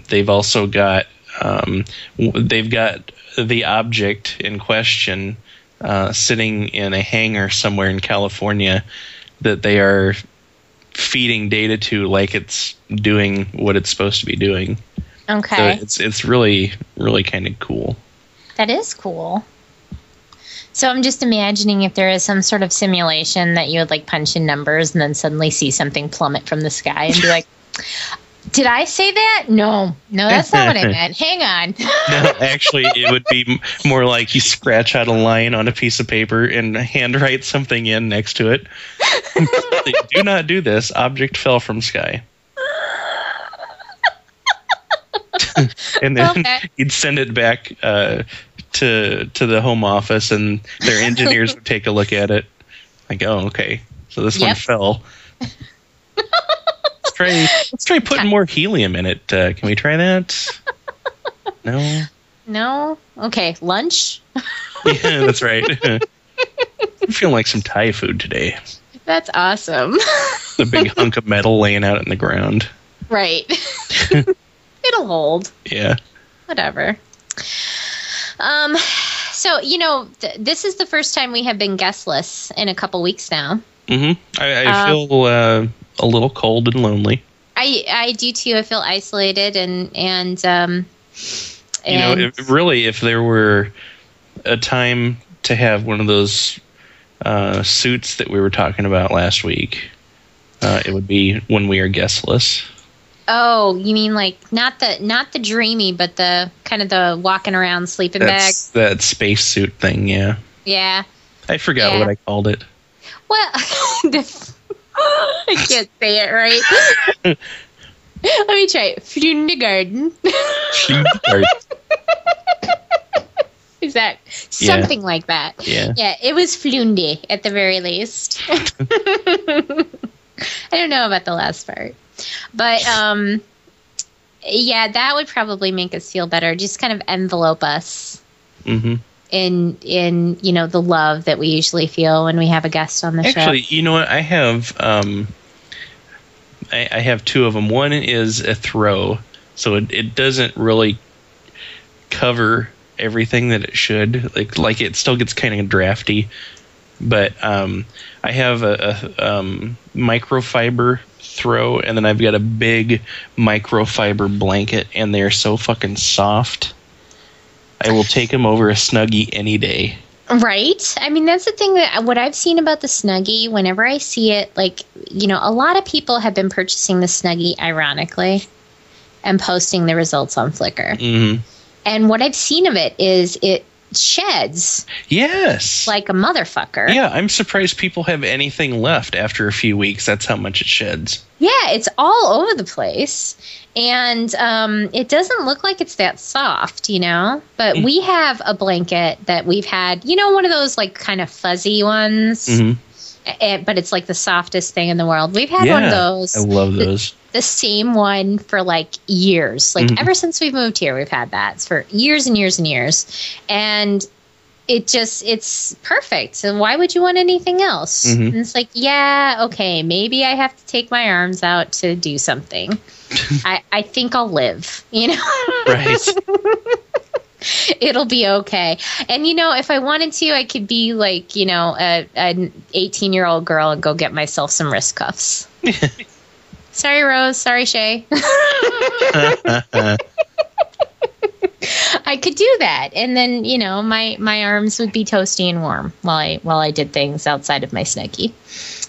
they've also got um, they've got the object in question uh, sitting in a hangar somewhere in California that they are feeding data to like it's doing what it's supposed to be doing. So okay. it's it's really really kind of cool. That is cool. So I'm just imagining if there is some sort of simulation that you would like punch in numbers and then suddenly see something plummet from the sky and be like, "Did I say that? No, no, that's not what I meant. Hang on." No, actually, it would be more like you scratch out a line on a piece of paper and handwrite something in next to it. do not do this. Object fell from sky. and then Okay. you'd send it back uh, to to the home office, and their engineers would take a look at it. Like, oh, okay, so this one fell. let's try. Let's try putting more helium in it. Uh, can we try that? No. No. Okay. Lunch. Yeah, that's right. I'm feeling like some Thai food today. That's awesome. The big hunk of metal laying out in the ground. Right. It'll hold. Yeah. Whatever. Um, so you know, th- this is the first time we have been guestless in a couple weeks now. Mm-hmm. I, I Um, feel uh, a little cold and lonely. I I do too. I feel isolated and and um. You know, if, really, if there were a time to have one of those uh, suits that we were talking about last week, uh, it would be when we are guestless. Oh, you mean like not the not the dreamy, but the kind of the walking around sleeping bag? That's that spacesuit thing. Yeah, Yeah. I forgot Yeah. what I called it. Well, I can't say it right. Let me try it. Flundegarden. Is that Yeah. something like that? yeah. Yeah, it was Flunde at the very least. I don't know about the last part. But um yeah, that would probably make us feel better. Just kind of envelope us hmm in in, you know, the love that we usually feel when we have a guest on the Actually, show. Actually, you know what? I have um, I, I have two of them. One is a throw, so it, it doesn't really cover everything that it should. Like like it still gets kind of drafty, but um, I have a, a um, microfiber throw, and then I've got a big microfiber blanket, and they're so fucking soft. I will take them over a snuggie any day. Right? I mean, that's the thing that what I've seen about the Snuggie, whenever I see it, like, you know, a lot of people have been purchasing the Snuggie ironically and posting the results on Flickr. hmm And what I've seen of it is it sheds Yes. like a motherfucker. Yeah, I'm surprised people have anything left after a few weeks. That's how much it sheds. Yeah, it's all over the place. And um, it doesn't look like it's that soft, you know? But Mm. we have a blanket that we've had, you know, one of those like kind of fuzzy ones, hmm eh, but it's like the softest thing in the world. We've had one of those, I love those. the same one for like years. Like Mhm. ever since we've moved here, we've had that it's for years and years and years. And it just it's perfect. So why would you want anything else? Mhm. And it's like, yeah, okay, maybe I have to take my arms out to do something. I, I think I'll live, you know? Right. It'll be okay. And you know, if I wanted to, I could be like, you know, a, an 18 year old girl and go get myself some wrist cuffs. Sorry, Rose. Sorry, Shay. I could do that, and then you know my my arms would be toasty and warm while I while I did things outside of my snuggie,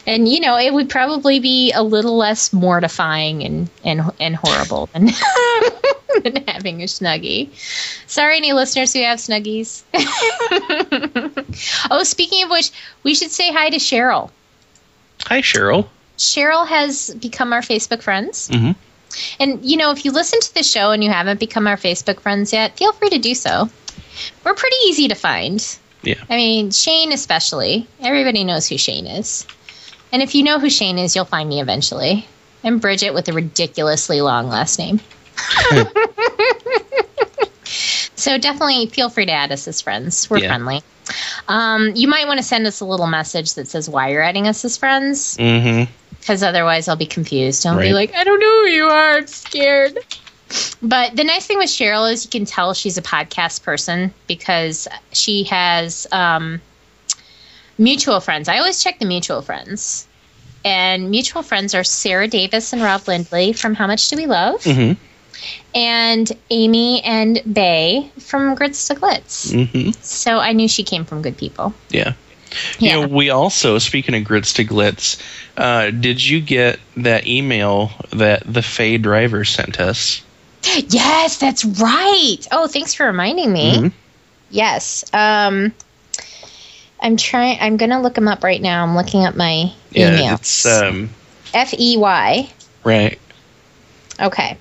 and you know it would probably be a little less mortifying and and and horrible than than having a snuggie. Sorry, any listeners who have snuggies. oh, speaking of which, we should say hi to Cheryl. Hi, Cheryl. Cheryl has become our Facebook friends. hmm And, you know, if you listen to the show and you haven't become our Facebook friends yet, feel free to do so. We're pretty easy to find. Yeah. I mean, Shane especially. Everybody knows who Shane is. And if you know who Shane is, you'll find me eventually. And Bridget with a ridiculously long last name. so definitely feel free to add us as friends. We're Yeah. friendly. Um, you might want to send us a little message that says why you're adding us as friends hmm because otherwise I'll be confused. I'll be like, I don't know who you are. I'm scared. But the nice thing with Cheryl is you can tell she's a podcast person because she has um, mutual friends. I always check the mutual friends. And mutual friends are Sarah Davis and Rob Lindley from How Much Do We Love? hmm And Amy and Bay from Grits to Glitz. hmm So I knew she came from good people. Yeah. Yeah. You know, we also, speaking of grits to glitz, uh, did you get that email that the Fey driver sent us? Yes, that's right. Oh, thanks for reminding me. Mhm. Yes. Um, I'm trying. I'm gonna look them up right now. I'm looking up my Yeah, email. it's um, F E Y. right. Okay.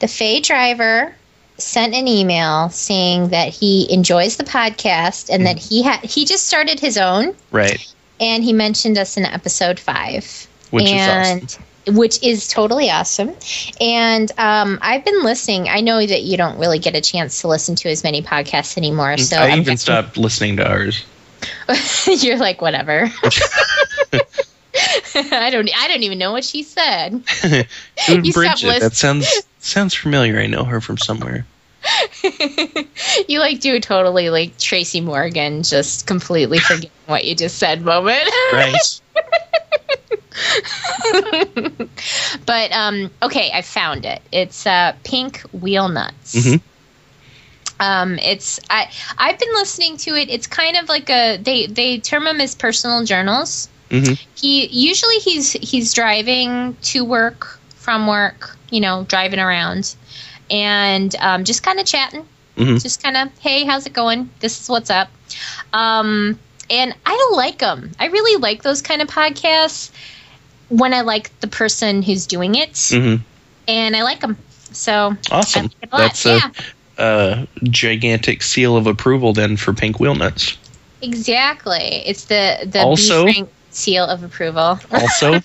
The Fey driver sent an email saying that he enjoys the podcast and that he had he just started his own Right. and he mentioned us in episode five. Which and is awesome. which is totally awesome. And um, I've been listening. I know that you don't really get a chance to listen to as many podcasts anymore. So Mm, I I'm even stopped listening to ours. You're like, whatever. I don't. I don't even know what she said. You stopped Bridget? That sounds sounds familiar. I know her from somewhere. you like do a totally like Tracy Morgan, just completely forgetting what you just said moment. Right. but um, okay, I found it. It's uh, Pink Wheel Nuts. Mhm. Um, it's I I've been listening to it. It's kind of like a they they term them as personal journals. hmm He usually he's he's driving to work from work, you know, driving around, and um, just kind of chatting, Mhm. just kind of hey, how's it going? This is what's up. Um, and I like them. I really like those kind of podcasts when I like the person who's doing it, hmm and I like them. So Awesome. it a. That's yeah, a, a gigantic seal of approval then for Pink Wheel Nuts. exactly. It's the the Also- B Frank seal of approval. Also,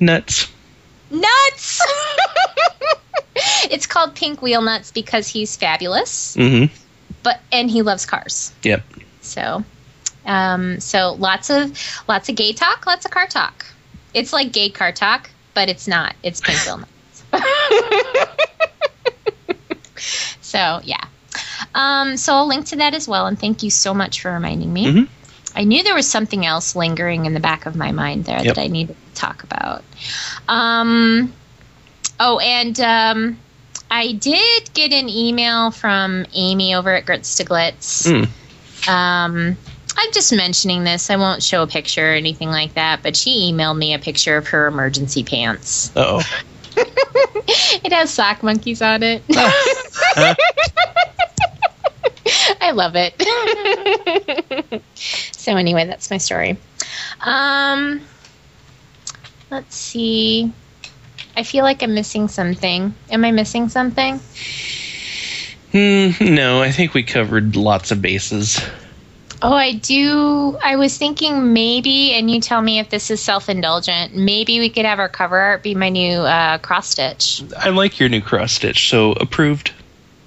nuts. Nuts! it's called Pink Wheel Nuts because he's fabulous, Mm-hmm. but and he loves cars. Yep. So, um, so lots of lots of gay talk, lots of car talk. It's like gay car talk, but it's not. It's Pink Wheel Nuts. so yeah. Um, so I'll link to that as well, and thank you so much for reminding me. Mhm. I knew there was something else lingering in the back of my mind there Yep. that I needed to talk about. Um, oh, and um, I did get an email from Amy over at Grits to Glitz. Mm. Um, I'm just mentioning this. I won't show a picture or anything like that, but she emailed me a picture of her emergency pants. Oh. It has sock monkeys on it. I love it. so anyway, that's my story. Um, let's see. I feel like I'm missing something. Am I missing something? Hmm, no, I think we covered lots of bases. Oh, I do. I was thinking maybe, and you tell me if this is self indulgent, maybe we could have our cover art be my new uh, cross stitch. I like your new cross stitch, so approved.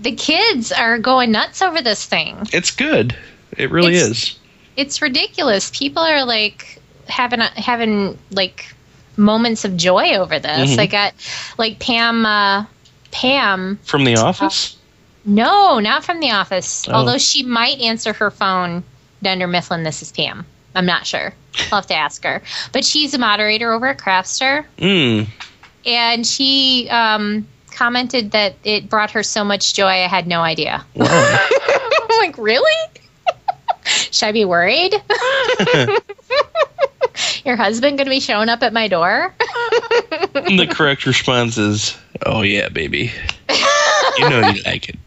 The kids are going nuts over this thing. It's good. It really It's- is. It's ridiculous. People are like having having like moments of joy over this. Mhm. I got like Pam. Uh, Pam. From The Office? No, not from the office. Oh. Although she might answer her phone Dunder Mifflin. This is Pam. I'm not sure. I'll have to ask her. But she's a moderator over at Craftster. Mm. and she um, commented that it brought her so much joy I had no idea. I'm like, really? Should I be worried? Your husband going to be showing up at my door? the correct response is, oh, yeah, baby. You know you like it.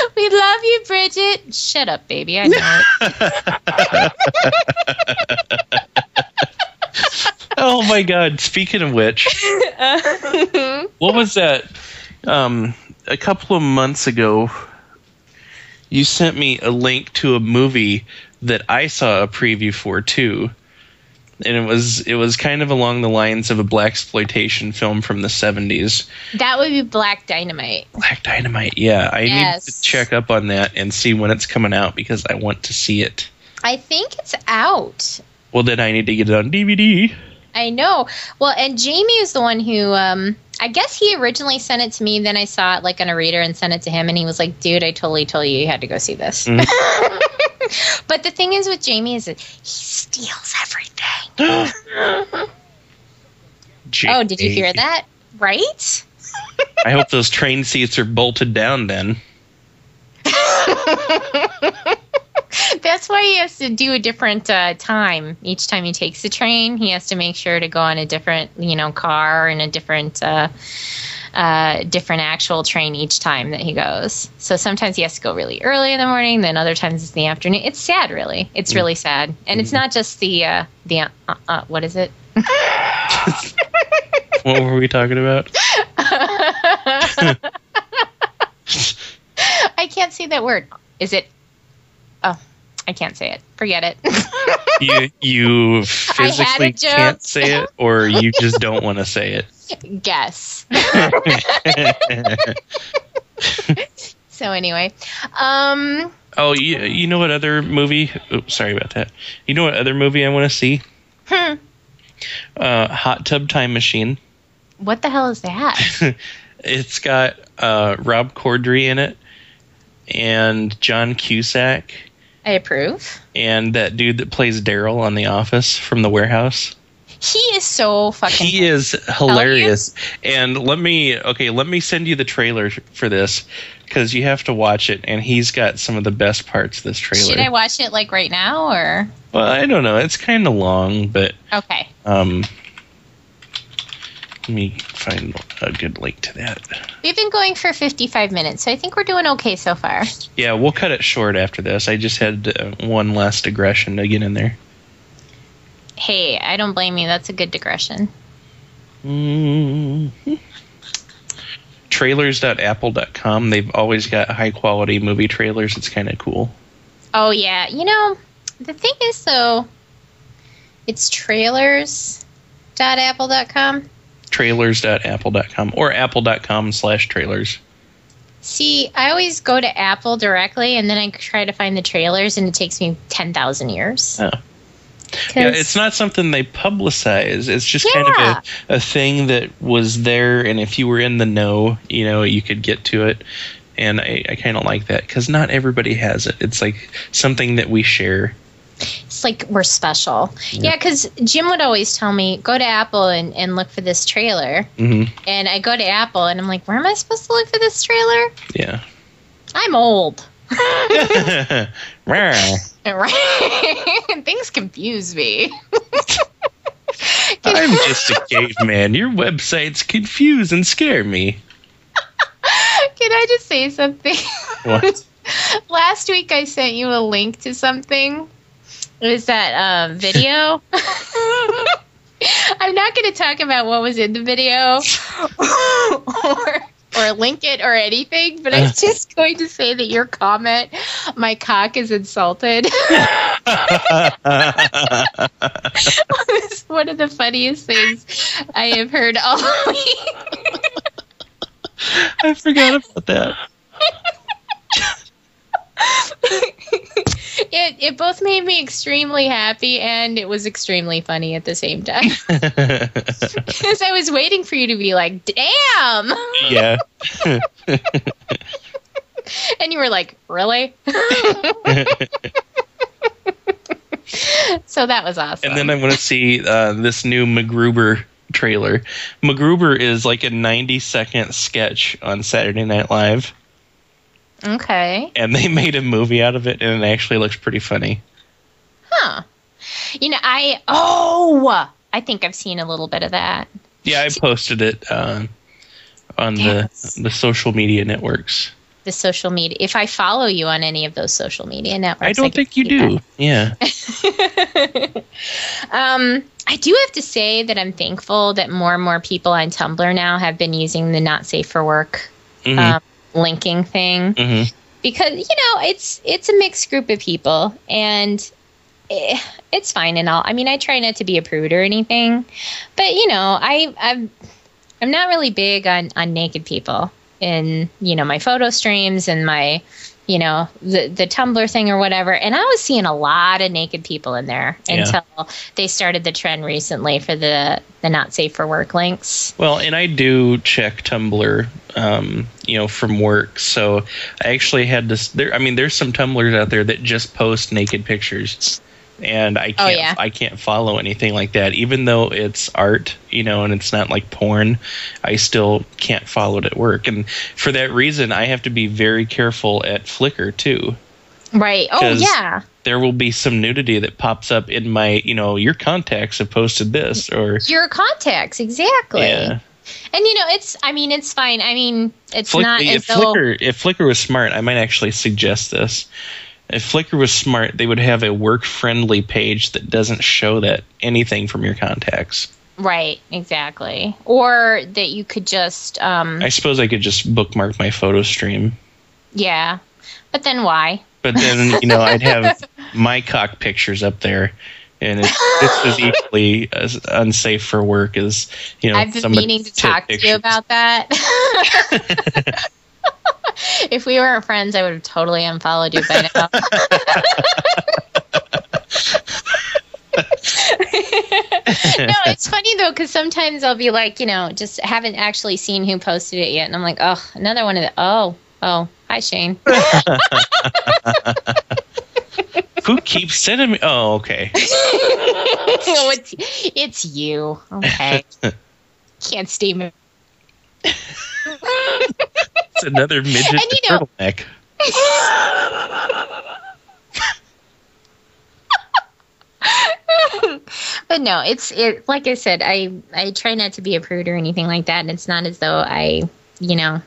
we love you, Bridget. Shut up, baby. I know it. Oh, my God. Speaking of which, what was that? Um, a couple of months ago, you sent me a link to a movie that I saw a preview for too, and it was it was kind of along the lines of a black exploitation film from the seventies. that would be Black Dynamite. Black Dynamite. Yeah, I Yes. need to check up on that and see when it's coming out because I want to see it. I think it's out. Well, then I need to get it on DVD. I know. Well, and Jamie is the one who, um, I guess he originally sent it to me. Then I saw it like on a reader and sent it to him, and he was like, "Dude, I totally told you you had to go see this." Mhm. but the thing is with Jamie is that he steals everything. oh, did you hear that? Right? I hope those train seats are bolted down then. That's why he has to do a different uh, time each time he takes the train. He has to make sure to go on a different, you know, car and a different, uh, uh, different actual train each time that he goes. So sometimes he has to go really early in the morning. Then other times it's in the afternoon. It's sad, really. It's really sad, and it's not just the uh, the uh, uh, what is it? What were we talking about? I can't say that word. Is it? Oh, I can't say it. Forget it. You you physically can't say it, or you just don't want to say it. Guess. So anyway, um, Oh, you, you know what other movie? Oops, sorry about that. You know what other movie I want to see? Hmm. Uh, Hot Tub Time Machine. What the hell is that? It's got uh, Rob Corddry in it, and John Cusack, I approve. and that dude that plays Darryl on The Office from the warehouse. He is so fucking. He is hilarious. And let me okay, let me send you the trailer for this because you have to watch it. And he's got some of the best parts of this trailer. Should I watch it like right now or? well, I don't know. It's kind of long, but Okay. um, let me find a good link to that. We've been going for 55 minutes, so I think we're doing okay so far. Yeah, we'll cut it short after this. I just had uh, one last digression to get in there. Hey, I don't blame you. That's a good digression. Mm-hmm. Trailers.apple.com. They've always got high quality movie trailers. It's kind of cool. Oh yeah, you know, the thing is though, it's trailers.apple.com. Trailers.apple.com or apple.com slash trailers. See, I always go to Apple directly, and then I try to find the trailers, and it takes me 10,000 years. Oh. Yeah, it's not something they publicize. It's just kind of a, a thing that was there, and if you were in the know, you know, you could get to it. And I, I kind of like that because not everybody has it. It's like something that we share. It's like we're special. Yeah, because Jim would always tell me, go to Apple and, and look for this trailer. hmm And I go to Apple and I'm like, where am I supposed to look for this trailer? Yeah. I'm old. Rawr. Things confuse me. I'm just a caveman. Your websites confuse and scare me. Can I just say something? What? Last week I sent you a link to something. It was that uh, video. I'm not going to talk about what was in the video or or link it or anything, but I'm uh-huh. just going to say that your comment, my cock is insulted, was one of the funniest things I have heard all week. I forgot about that. it it both made me extremely happy and it was extremely funny at the same time because I was waiting for you to be like, "Damn," yeah. and you were like, "Really?" so that was awesome. And then I'm going to see uh, this new MacGruber trailer. MacGruber is like a 90 second sketch on Saturday Night Live, okay, and they made a movie out of it, and it actually looks pretty funny. huh? You know, I oh, I think I've seen a little bit of that. Yeah, I posted it uh, on Yes. the the social media networks. The social media. If I follow you on any of those social media networks, I don't can think you do. Yeah. um, I do have to say that I'm thankful that more and more people on Tumblr now have been using the not safe for work hmm um, linking thing hmm because you know it's it's a mixed group of people and eh, it's fine and all. I mean, I try not to be a prude or anything, but you know, I I'm I'm not really big on on naked people in you know my photo streams and my you know the the Tumblr thing or whatever. And I was seeing a lot of naked people in there Yeah. until they started the trend recently for the the not safe for work links. Well, and I do check Tumblr, um, you know, from work. So I actually had this. There, I mean, there's some Tumblrs out there that just post naked pictures, and I Oh, can't. yeah. I can't follow anything like that, even though it's art, you know, and it's not like porn. I still can't follow it at work, and for that reason, I have to be very careful at Flickr too. Right. Oh yeah. There will be some nudity that pops up in my, you know, your contacts have posted this, or Your contacts, exactly. yeah. And you know, it's I mean, it's fine. I mean, it's Flick- not as if though Flickr if Flickr was smart, I might actually suggest this. If Flickr was smart, they would have a work friendly page that doesn't show that anything from your contacts. right, exactly. Or that you could just um I suppose I could just bookmark my photo stream, yeah. But then why? but then you know I'd have my cock pictures up there, and it's it's as equally as unsafe for work as you know. I've been meaning to talk to you about that. if we weren't friends, I would have totally unfollowed you by now. No, it's funny though because sometimes I'll be like, you know, just haven't actually seen who posted it yet, and I'm like, oh, another one of the. Oh, oh, hi Shane. Who keeps sending me? Oh, okay. oh, it's it's you. Okay. Can't stay. ma- It's another midget And you know- turtleneck. but no, it's it. Like I said, I I try not to be a prude or anything like that, and it's not as though I, you know,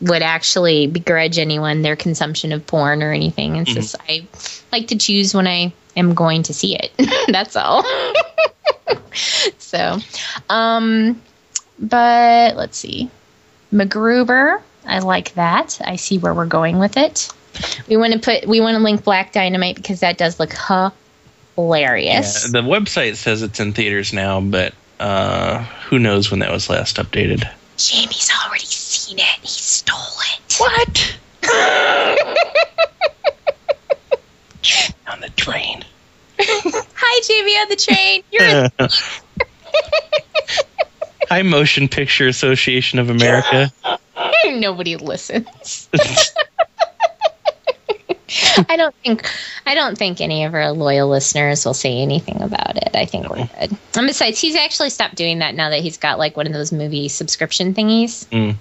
would actually begrudge anyone their consumption of porn or anything. It's Mhm. just I like to choose when I am going to see it. That's all. so, um, but let's see, MacGruber. I like that. I see where we're going with it. We want to put we want to link Black Dynamite because that does look hilarious. Yeah, the website says it's in theaters now, but uh, who knows when that was last updated? Jamie's already seen it. He stole it. What? On the train. Hi, Jamie on the train. You're in- Hi, Motion Picture Association of America. nobody listens. I don't think I don't think any of our loyal listeners will say anything about it. I think we're good. And besides, he's actually stopped doing that now that he's got like one of those movie subscription thingies. Mm.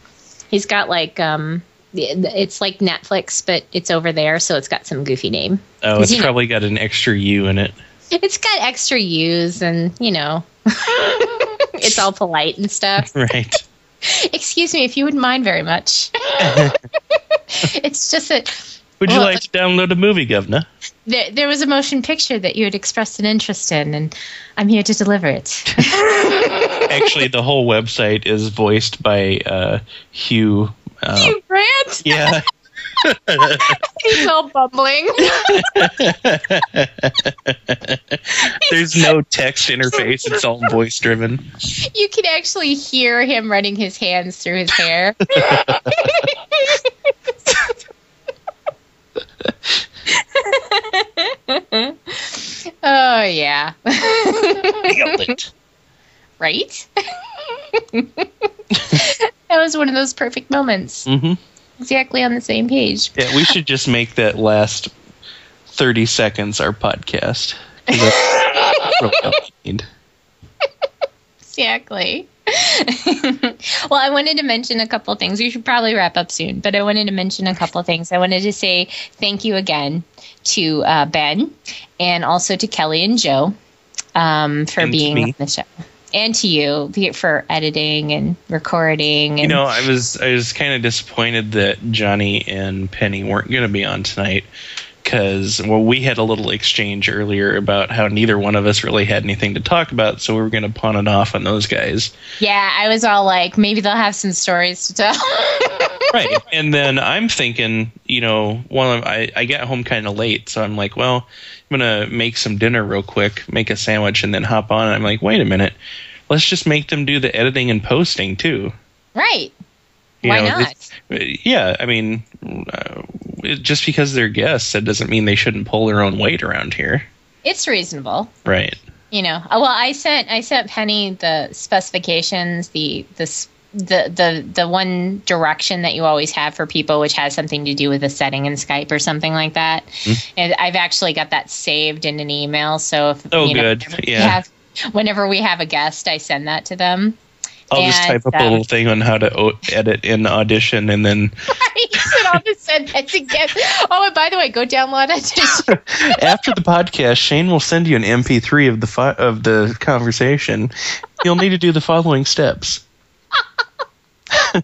He's got like um it's like Netflix, but it's over there, so it's got some goofy name. Oh, it's You know- probably got an extra U in it. It's got extra U's and you know it's all polite and stuff. Right. Excuse me if you wouldn't mind very much. it's just that Would you Well, like to download a movie, Governor? there, there was a motion picture that you had expressed an interest in, and I'm here to deliver it. Actually, the whole website is voiced by uh, Hugh. Uh, you Grant, yeah. He's all bumbling. There's no text interface. It's all voice driven. you can actually hear him running his hands through his hair. oh yeah, Nailed it. right. that was one of those perfect moments. hmm Exactly on the same page. Yeah, we should just make that last 30 seconds our podcast. 'Cause that's really all we need. Exactly. well, I wanted to mention a couple things. We should probably wrap up soon, but I wanted to mention a couple things. I wanted to say thank you again to uh, Ben and also to Kelly and Joe um, for And being on the show. And to you for editing and recording. And You know, I was I was kind of disappointed that Johnny and Penny weren't going to be on tonight because well, we had a little exchange earlier about how neither one of us really had anything to talk about, so we were going to pawn it off on those guys. yeah, I was all like, maybe they'll have some stories to tell. right and then i'm thinking you know one of i, I got home kind of late so i'm like well i'm gonna make some dinner real quick make a sandwich and then hop on and i'm like wait a minute let's just make them do the editing and posting too right. You Why know, not? this- yeah i mean uh, just because they're guests that doesn't mean they shouldn't pull their own weight around here It's reasonable. right you know uh, well i sent i sent penny the specifications the the the the the one direction that you always have for people which has something to do with a setting in skype or something like that and i've actually got that saved in an email so if Oh, you know, good. whenever we Yeah. have, whenever we have a guest i send that to them i'll just type up um, a little thing on how to o- edit in audition and then I said I'll just send that to. Oh, and by the way, go download it. after the podcast, Shane will send you an MP3 of the fi- of the conversation. You'll need to do the following steps.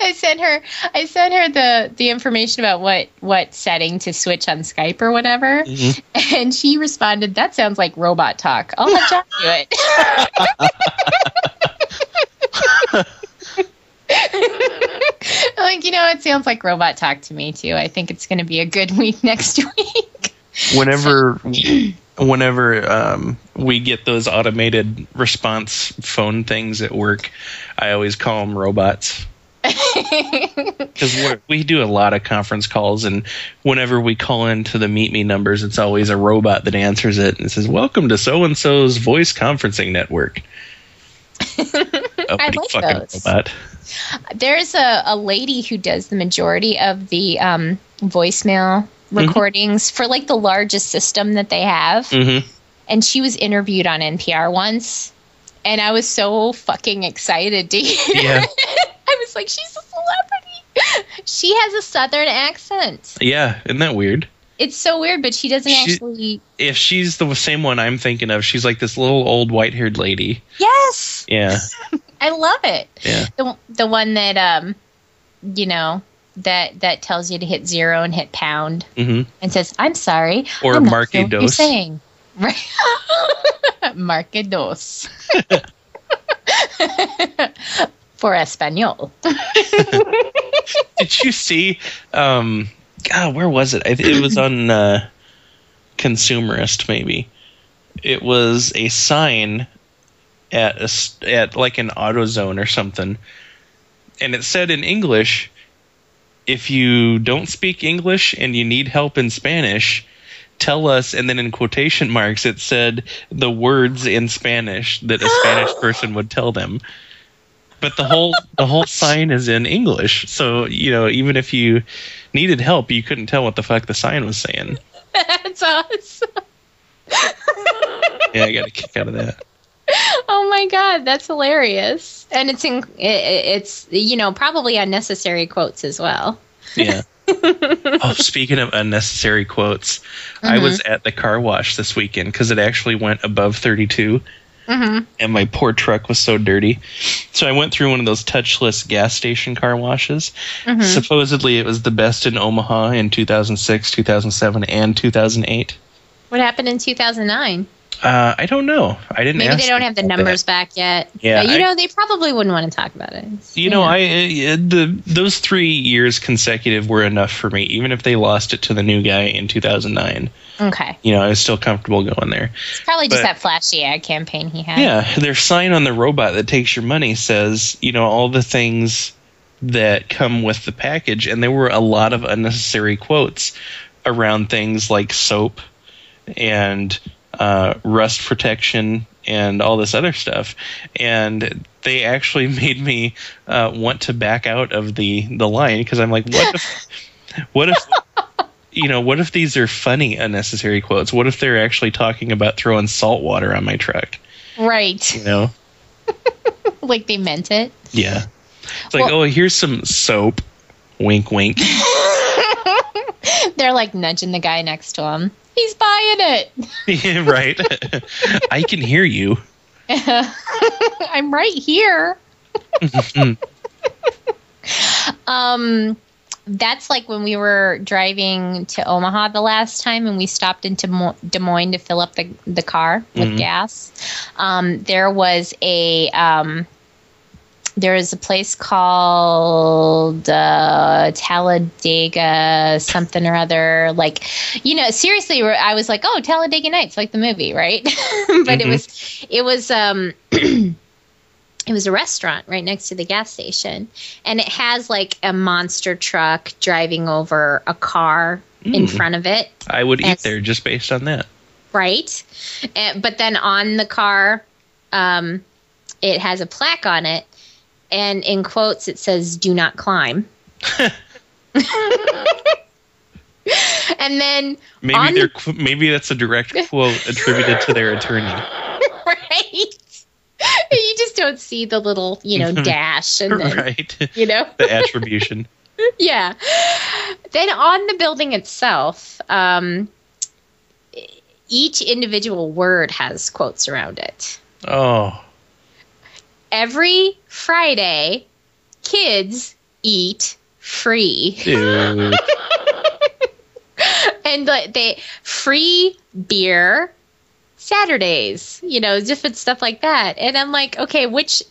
I sent her I sent her the the information about what what setting to switch on Skype or whatever. Mhm. And she responded, That sounds like robot talk. I'll let John do it. Like, you know, it sounds like robot talk to me too. I think it's gonna be a good week next week. Whenever, whenever um, we get those automated response phone things at work, I always call them robots. because we do a lot of conference calls, and whenever we call into the Meet Me numbers, it's always a robot that answers it and says, "Welcome to so and so's voice conferencing network." I like those. Robot. There's a, a lady who does the majority of the um, voicemail mm-hmm. recordings mm-hmm. for like the largest system that they have. Mm-hmm. And she was interviewed on NPR once, and I was so fucking excited to hear. Yeah. I was like, she's a celebrity. She has a southern accent. Yeah, isn't that weird? It's so weird, but she doesn't she, actually. If she's the same one I'm thinking of, she's like this little old white haired lady. Yes. Yeah. I love it. Yeah. The the one that um, you know, that that tells you to hit zero and hit pound mm-hmm. and says, "I'm sorry." Or I'm marque sure dos. You're saying right? marque dos. For Espanol. Did you see? Um, God, where was it? it was on uh, Consumerist, maybe. It was a sign at a, at like an AutoZone or something, and it said in English, "If you don't speak English and you need help in Spanish." Tell us, and then in quotation marks, it said the words in Spanish that a Spanish person would tell them but the whole the whole sign is in English. So you know, even if you needed help, you couldn't tell what the fuck the sign was saying. That's awesome. yeah, I got a kick out of that. Oh my god, that's hilarious, and it's in, it, it's you know probably unnecessary quotes as well. Yeah. oh, speaking of unnecessary quotes, mm-hmm. I was at the car wash this weekend because it actually went above 32 Mm-hmm. And my poor truck was so dirty. So I went through one of those touchless gas station car washes. Mm-hmm. Supposedly it was the best in Omaha in 2006, 2007, and 2008. What happened in 2009? Uh, I don't know. I didn't. Maybe they don't have the numbers that. back yet. Yeah, but, you I, know they probably wouldn't want to talk about it. You know, I uh, the those three years consecutive were enough for me. Even if they lost it to the new guy in 2009. Okay. You know, I was still comfortable going there. It's probably just that flashy ad campaign he had. Yeah, their sign on the robot that takes your money says, you know, all the things that come with the package, and there were a lot of unnecessary quotes around things like soap and uh, rust protection and all this other stuff. And they actually made me uh, want to back out of the the line because I'm like, what if, what if, you know, what if these are funny unnecessary quotes? What if they're actually talking about throwing salt water on my truck? Right. You know, like they meant it. Yeah. It's like, well, oh, here's some soap. Wink, wink. they're like nudging the guy next to him. He's buying it. right. I can hear you. I'm right here. um, that's like when we were driving to Omaha the last time, and we stopped into Mo- Des Moines to fill up the the car with mm-hmm. gas. Um, there was a um, there is a place called uh, Talladega something or other. Like, you know, seriously, I was like, oh, Talladega Nights, like the movie, right? but mm-hmm. it was, it was, um, it was a restaurant right next to the gas station, and it has like a monster truck driving over a car mm. in front of it. I would eat there just based on that. Right, and, but then on the car, um, it has a plaque on it and in quotes it says "Do not climb." and then maybe they the, maybe that's a direct quote attributed to their attorney. Right. You just don't see the little, you know, dash and then, right. you know, the attribution. yeah. Then on the building itself, um, each individual word has quotes around it. Oh every Friday, kids eat free. and like, they free beer Saturdays, you know, different stuff like that. And I'm like, okay, which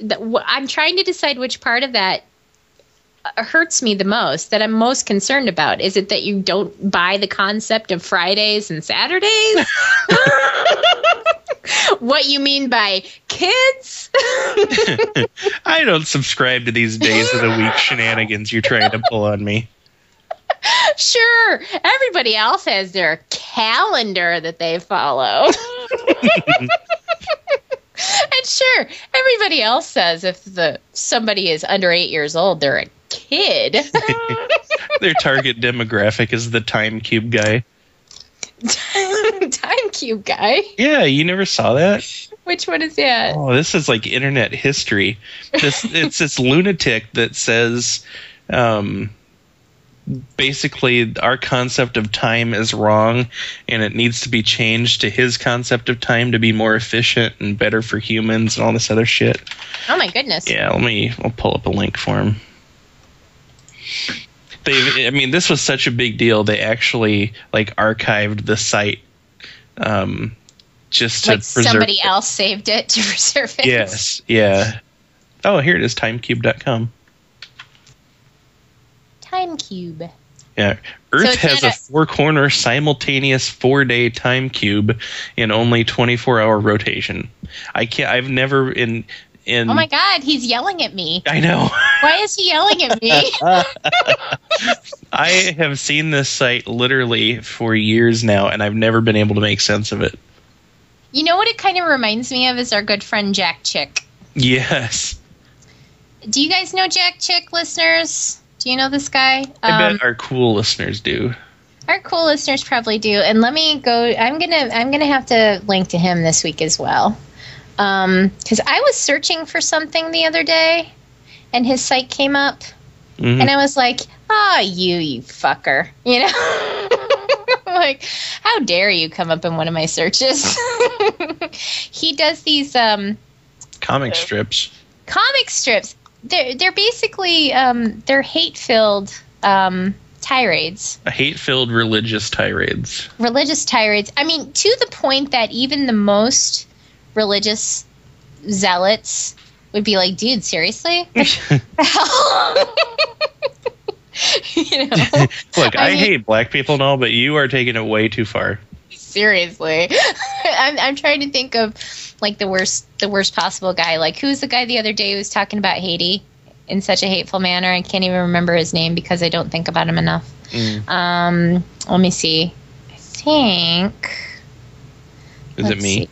I'm trying to decide which part of that uh, hurts me the most that I'm most concerned about. Is it that you don't buy the concept of Fridays and Saturdays? what you mean by kids? I don't subscribe to these days of the week shenanigans you're trying to pull on me. sure, everybody else has their calendar that they follow. and sure, everybody else says if the somebody is under eight years old, they're a kid. Their target demographic is the time cube guy. Time cube guy. Yeah, you never saw that? Which one is that? Oh, this is like internet history. This it's this lunatic that says um basically our concept of time is wrong and it needs to be changed to his concept of time to be more efficient and better for humans and all this other shit. Oh my goodness. Yeah, let me I'll pull up a link for him. They I mean this was such a big deal they actually like archived the site um just to like preserve somebody else saved it to preserve it. Yes, yeah. Oh, here it is timecube.com. Time cube. Yeah. Earth it's has a, a- four corner simultaneous four day time cube in only 24 hour rotation. I can't, I've never in, in, Oh my god, he's yelling at me. I know. Why is he yelling at me? I have seen this site literally for years now and I've never been able to make sense of it. you know what it kind of reminds me of is our good friend Jack Chick. Yes. Do you guys know Jack Chick, listeners? Do you know this guy? I Um, bet our cool listeners do. our cool listeners probably do. And let me go. I'm gonna. I'm gonna have to link to him this week as well. Um, because I was searching for something the other day, and his site came up, Mhm. and I was like, "Ah, you, you fucker," you know. like, how dare you come up in one of my searches? he does these um Comic strips. comic strips. They're they're basically um they're hate filled um tirades, Hate filled religious tirades. religious tirades. I mean, to the point that even the most religious zealots would be like, "Dude, seriously." you know, Look, I I, mean- hate black people and all, but you are taking it way too far. seriously. I'm I'm trying to think of like the worst the worst possible guy. Like who's the guy the other day who was talking about Haiti in such a hateful manner? I can't even remember his name because I don't think about him enough. Mm. Um, let me see. I think. Is it let's me? see.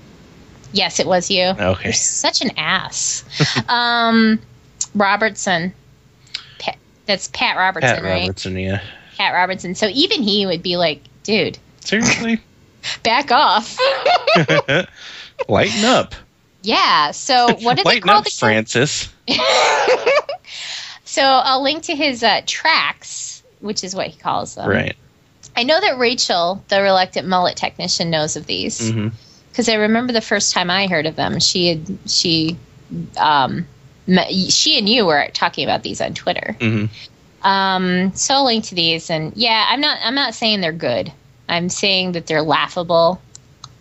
Yes, it was you. Okay. You're such an ass. um, Robertson. Pat, that's Pat Robertson, Pat right? Robertson, yeah. Pat Robertson. So even he would be like, dude, Seriously? back off. Lighten up. yeah. So what did they Lighten call up, the Francis. So I'll link to his uh, tracks, which is what he calls them. right. I know that Rachel, the reluctant mullet technician, knows of these hmm because I remember the first time I heard of them. She had she, um, met, she and you were talking about these on Twitter. hmm Um, so I'll link to these, and yeah, I'm not I'm not saying they're good. I'm saying that they're laughable,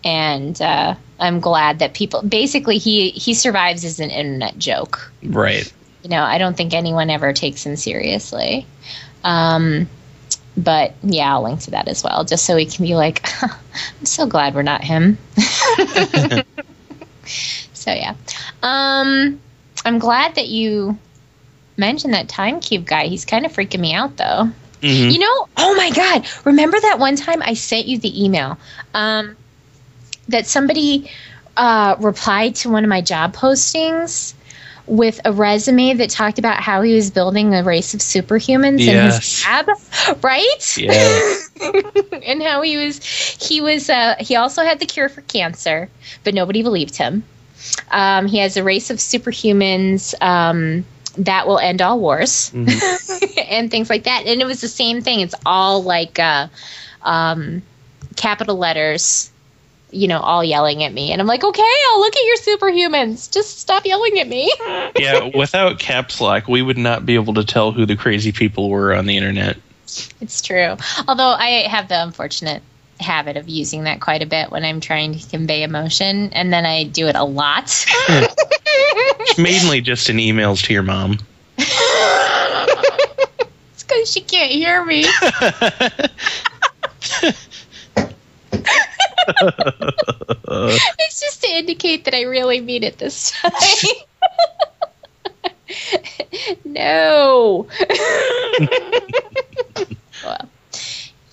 and uh, I'm glad that people basically he he survives as an internet joke. Right. you know, I don't think anyone ever takes him seriously. Um, but yeah, I'll link to that as well, just so we can be like, I'm so glad we're not him. so yeah, um, I'm glad that you mentioned that time cube guy. He's kind of freaking me out though. hmm You know, oh my God. Remember that one time I sent you the email um, that somebody uh, replied to one of my job postings with a resume that talked about how he was building a race of superhumans in his Yes. lab, right? Yeah. and how he was, he was, uh, he also had the cure for cancer, but nobody believed him. Um, he has a race of superhumans um, that will end all wars Mhm. and things like that. And it was the same thing. It's all like uh, um, capital letters, you know, all yelling at me. And I'm like, okay, I'll look at your superhumans. Just stop yelling at me. yeah, without caps lock, we would not be able to tell who the crazy people were on the internet. it's true. Although I have the unfortunate habit of using that quite a bit when I'm trying to convey emotion, and then I do it a lot. It's mainly just in emails to your mom. it's because she can't hear me. it's just to indicate that I really mean it this time. no. well,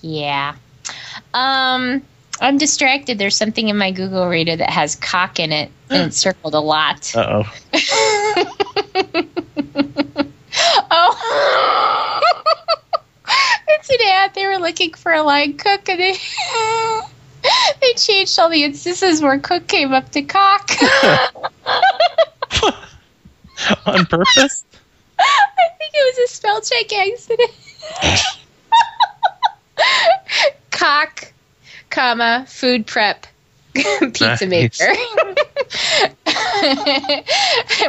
yeah. Um, I'm distracted. There's something in my Google Reader that has cock in it, and it's circled a lot. Uh oh. oh. it's an ad. They were looking for a line cook, and they they changed all the instances where cook came up to cock. On purpose? I think it was a spell check accident. cock, comma, food prep, pizza maker.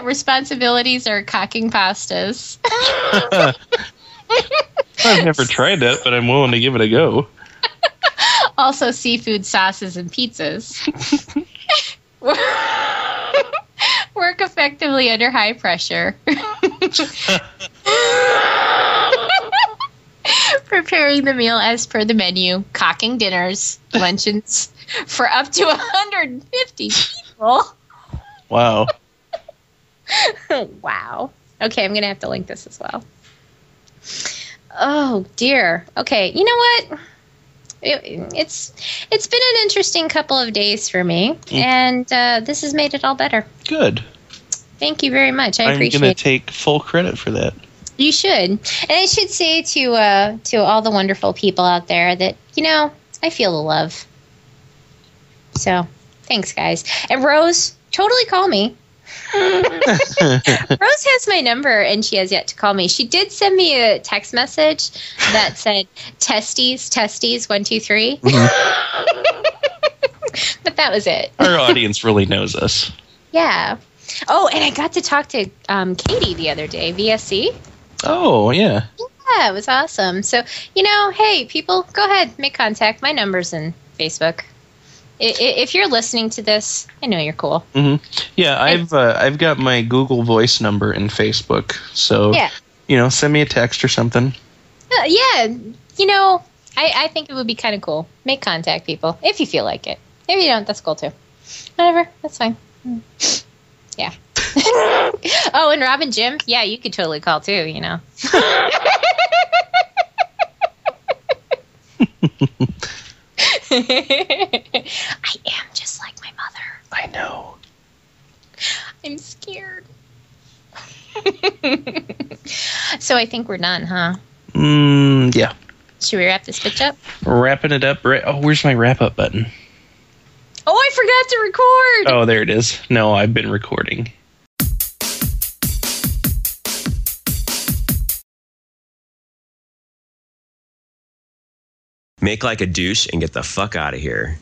Responsibilities are cocking pastas. I've never tried that, but I'm willing to give it a go. Also, seafood sauces and pizzas. Work effectively under high pressure. Preparing the meal as per the menu, cocking dinners, luncheons for up to 150 people. Wow. wow. Okay, I'm going to have to link this as well. Oh, dear. Okay, you know what? It, it's it's been an interesting couple of days for me, and uh, this has made it all better. Good. Thank you very much. I appreciate it. I'm going to take full credit for that. You should, and I should say to uh, to all the wonderful people out there that you know I feel the love. So thanks, guys. And Rose, totally call me. Rose has my number, and she has yet to call me. She did send me a text message that said "testes, testes, one, two, three. but that was it. Our audience really knows us. Yeah. Oh, and I got to talk to um, Katie the other day, VSC. Oh, yeah. Yeah, it was awesome. So, you know, hey, people, go ahead, make contact. My number's in Facebook. If you're listening to this, I know you're cool. hmm Yeah, I've uh, I've got my Google Voice number in Facebook, so Yeah. you know, send me a text or something. Uh, yeah, you know, I, I think it would be kind of cool. Make contact, people, if you feel like it. If you don't, that's cool too. Whatever, that's fine. Mm. Yeah. oh, and Robin Jim, yeah, you could totally call too. You know. I am just like my mother. I know. I'm scared. so I think we're done, huh? Mm, yeah. Should we wrap this bitch up? Wrapping it up. Right. Oh, where's my wrap up button? Oh, I forgot to record. Oh, there it is. No, I've been recording. Make like a douche and get the fuck out of here.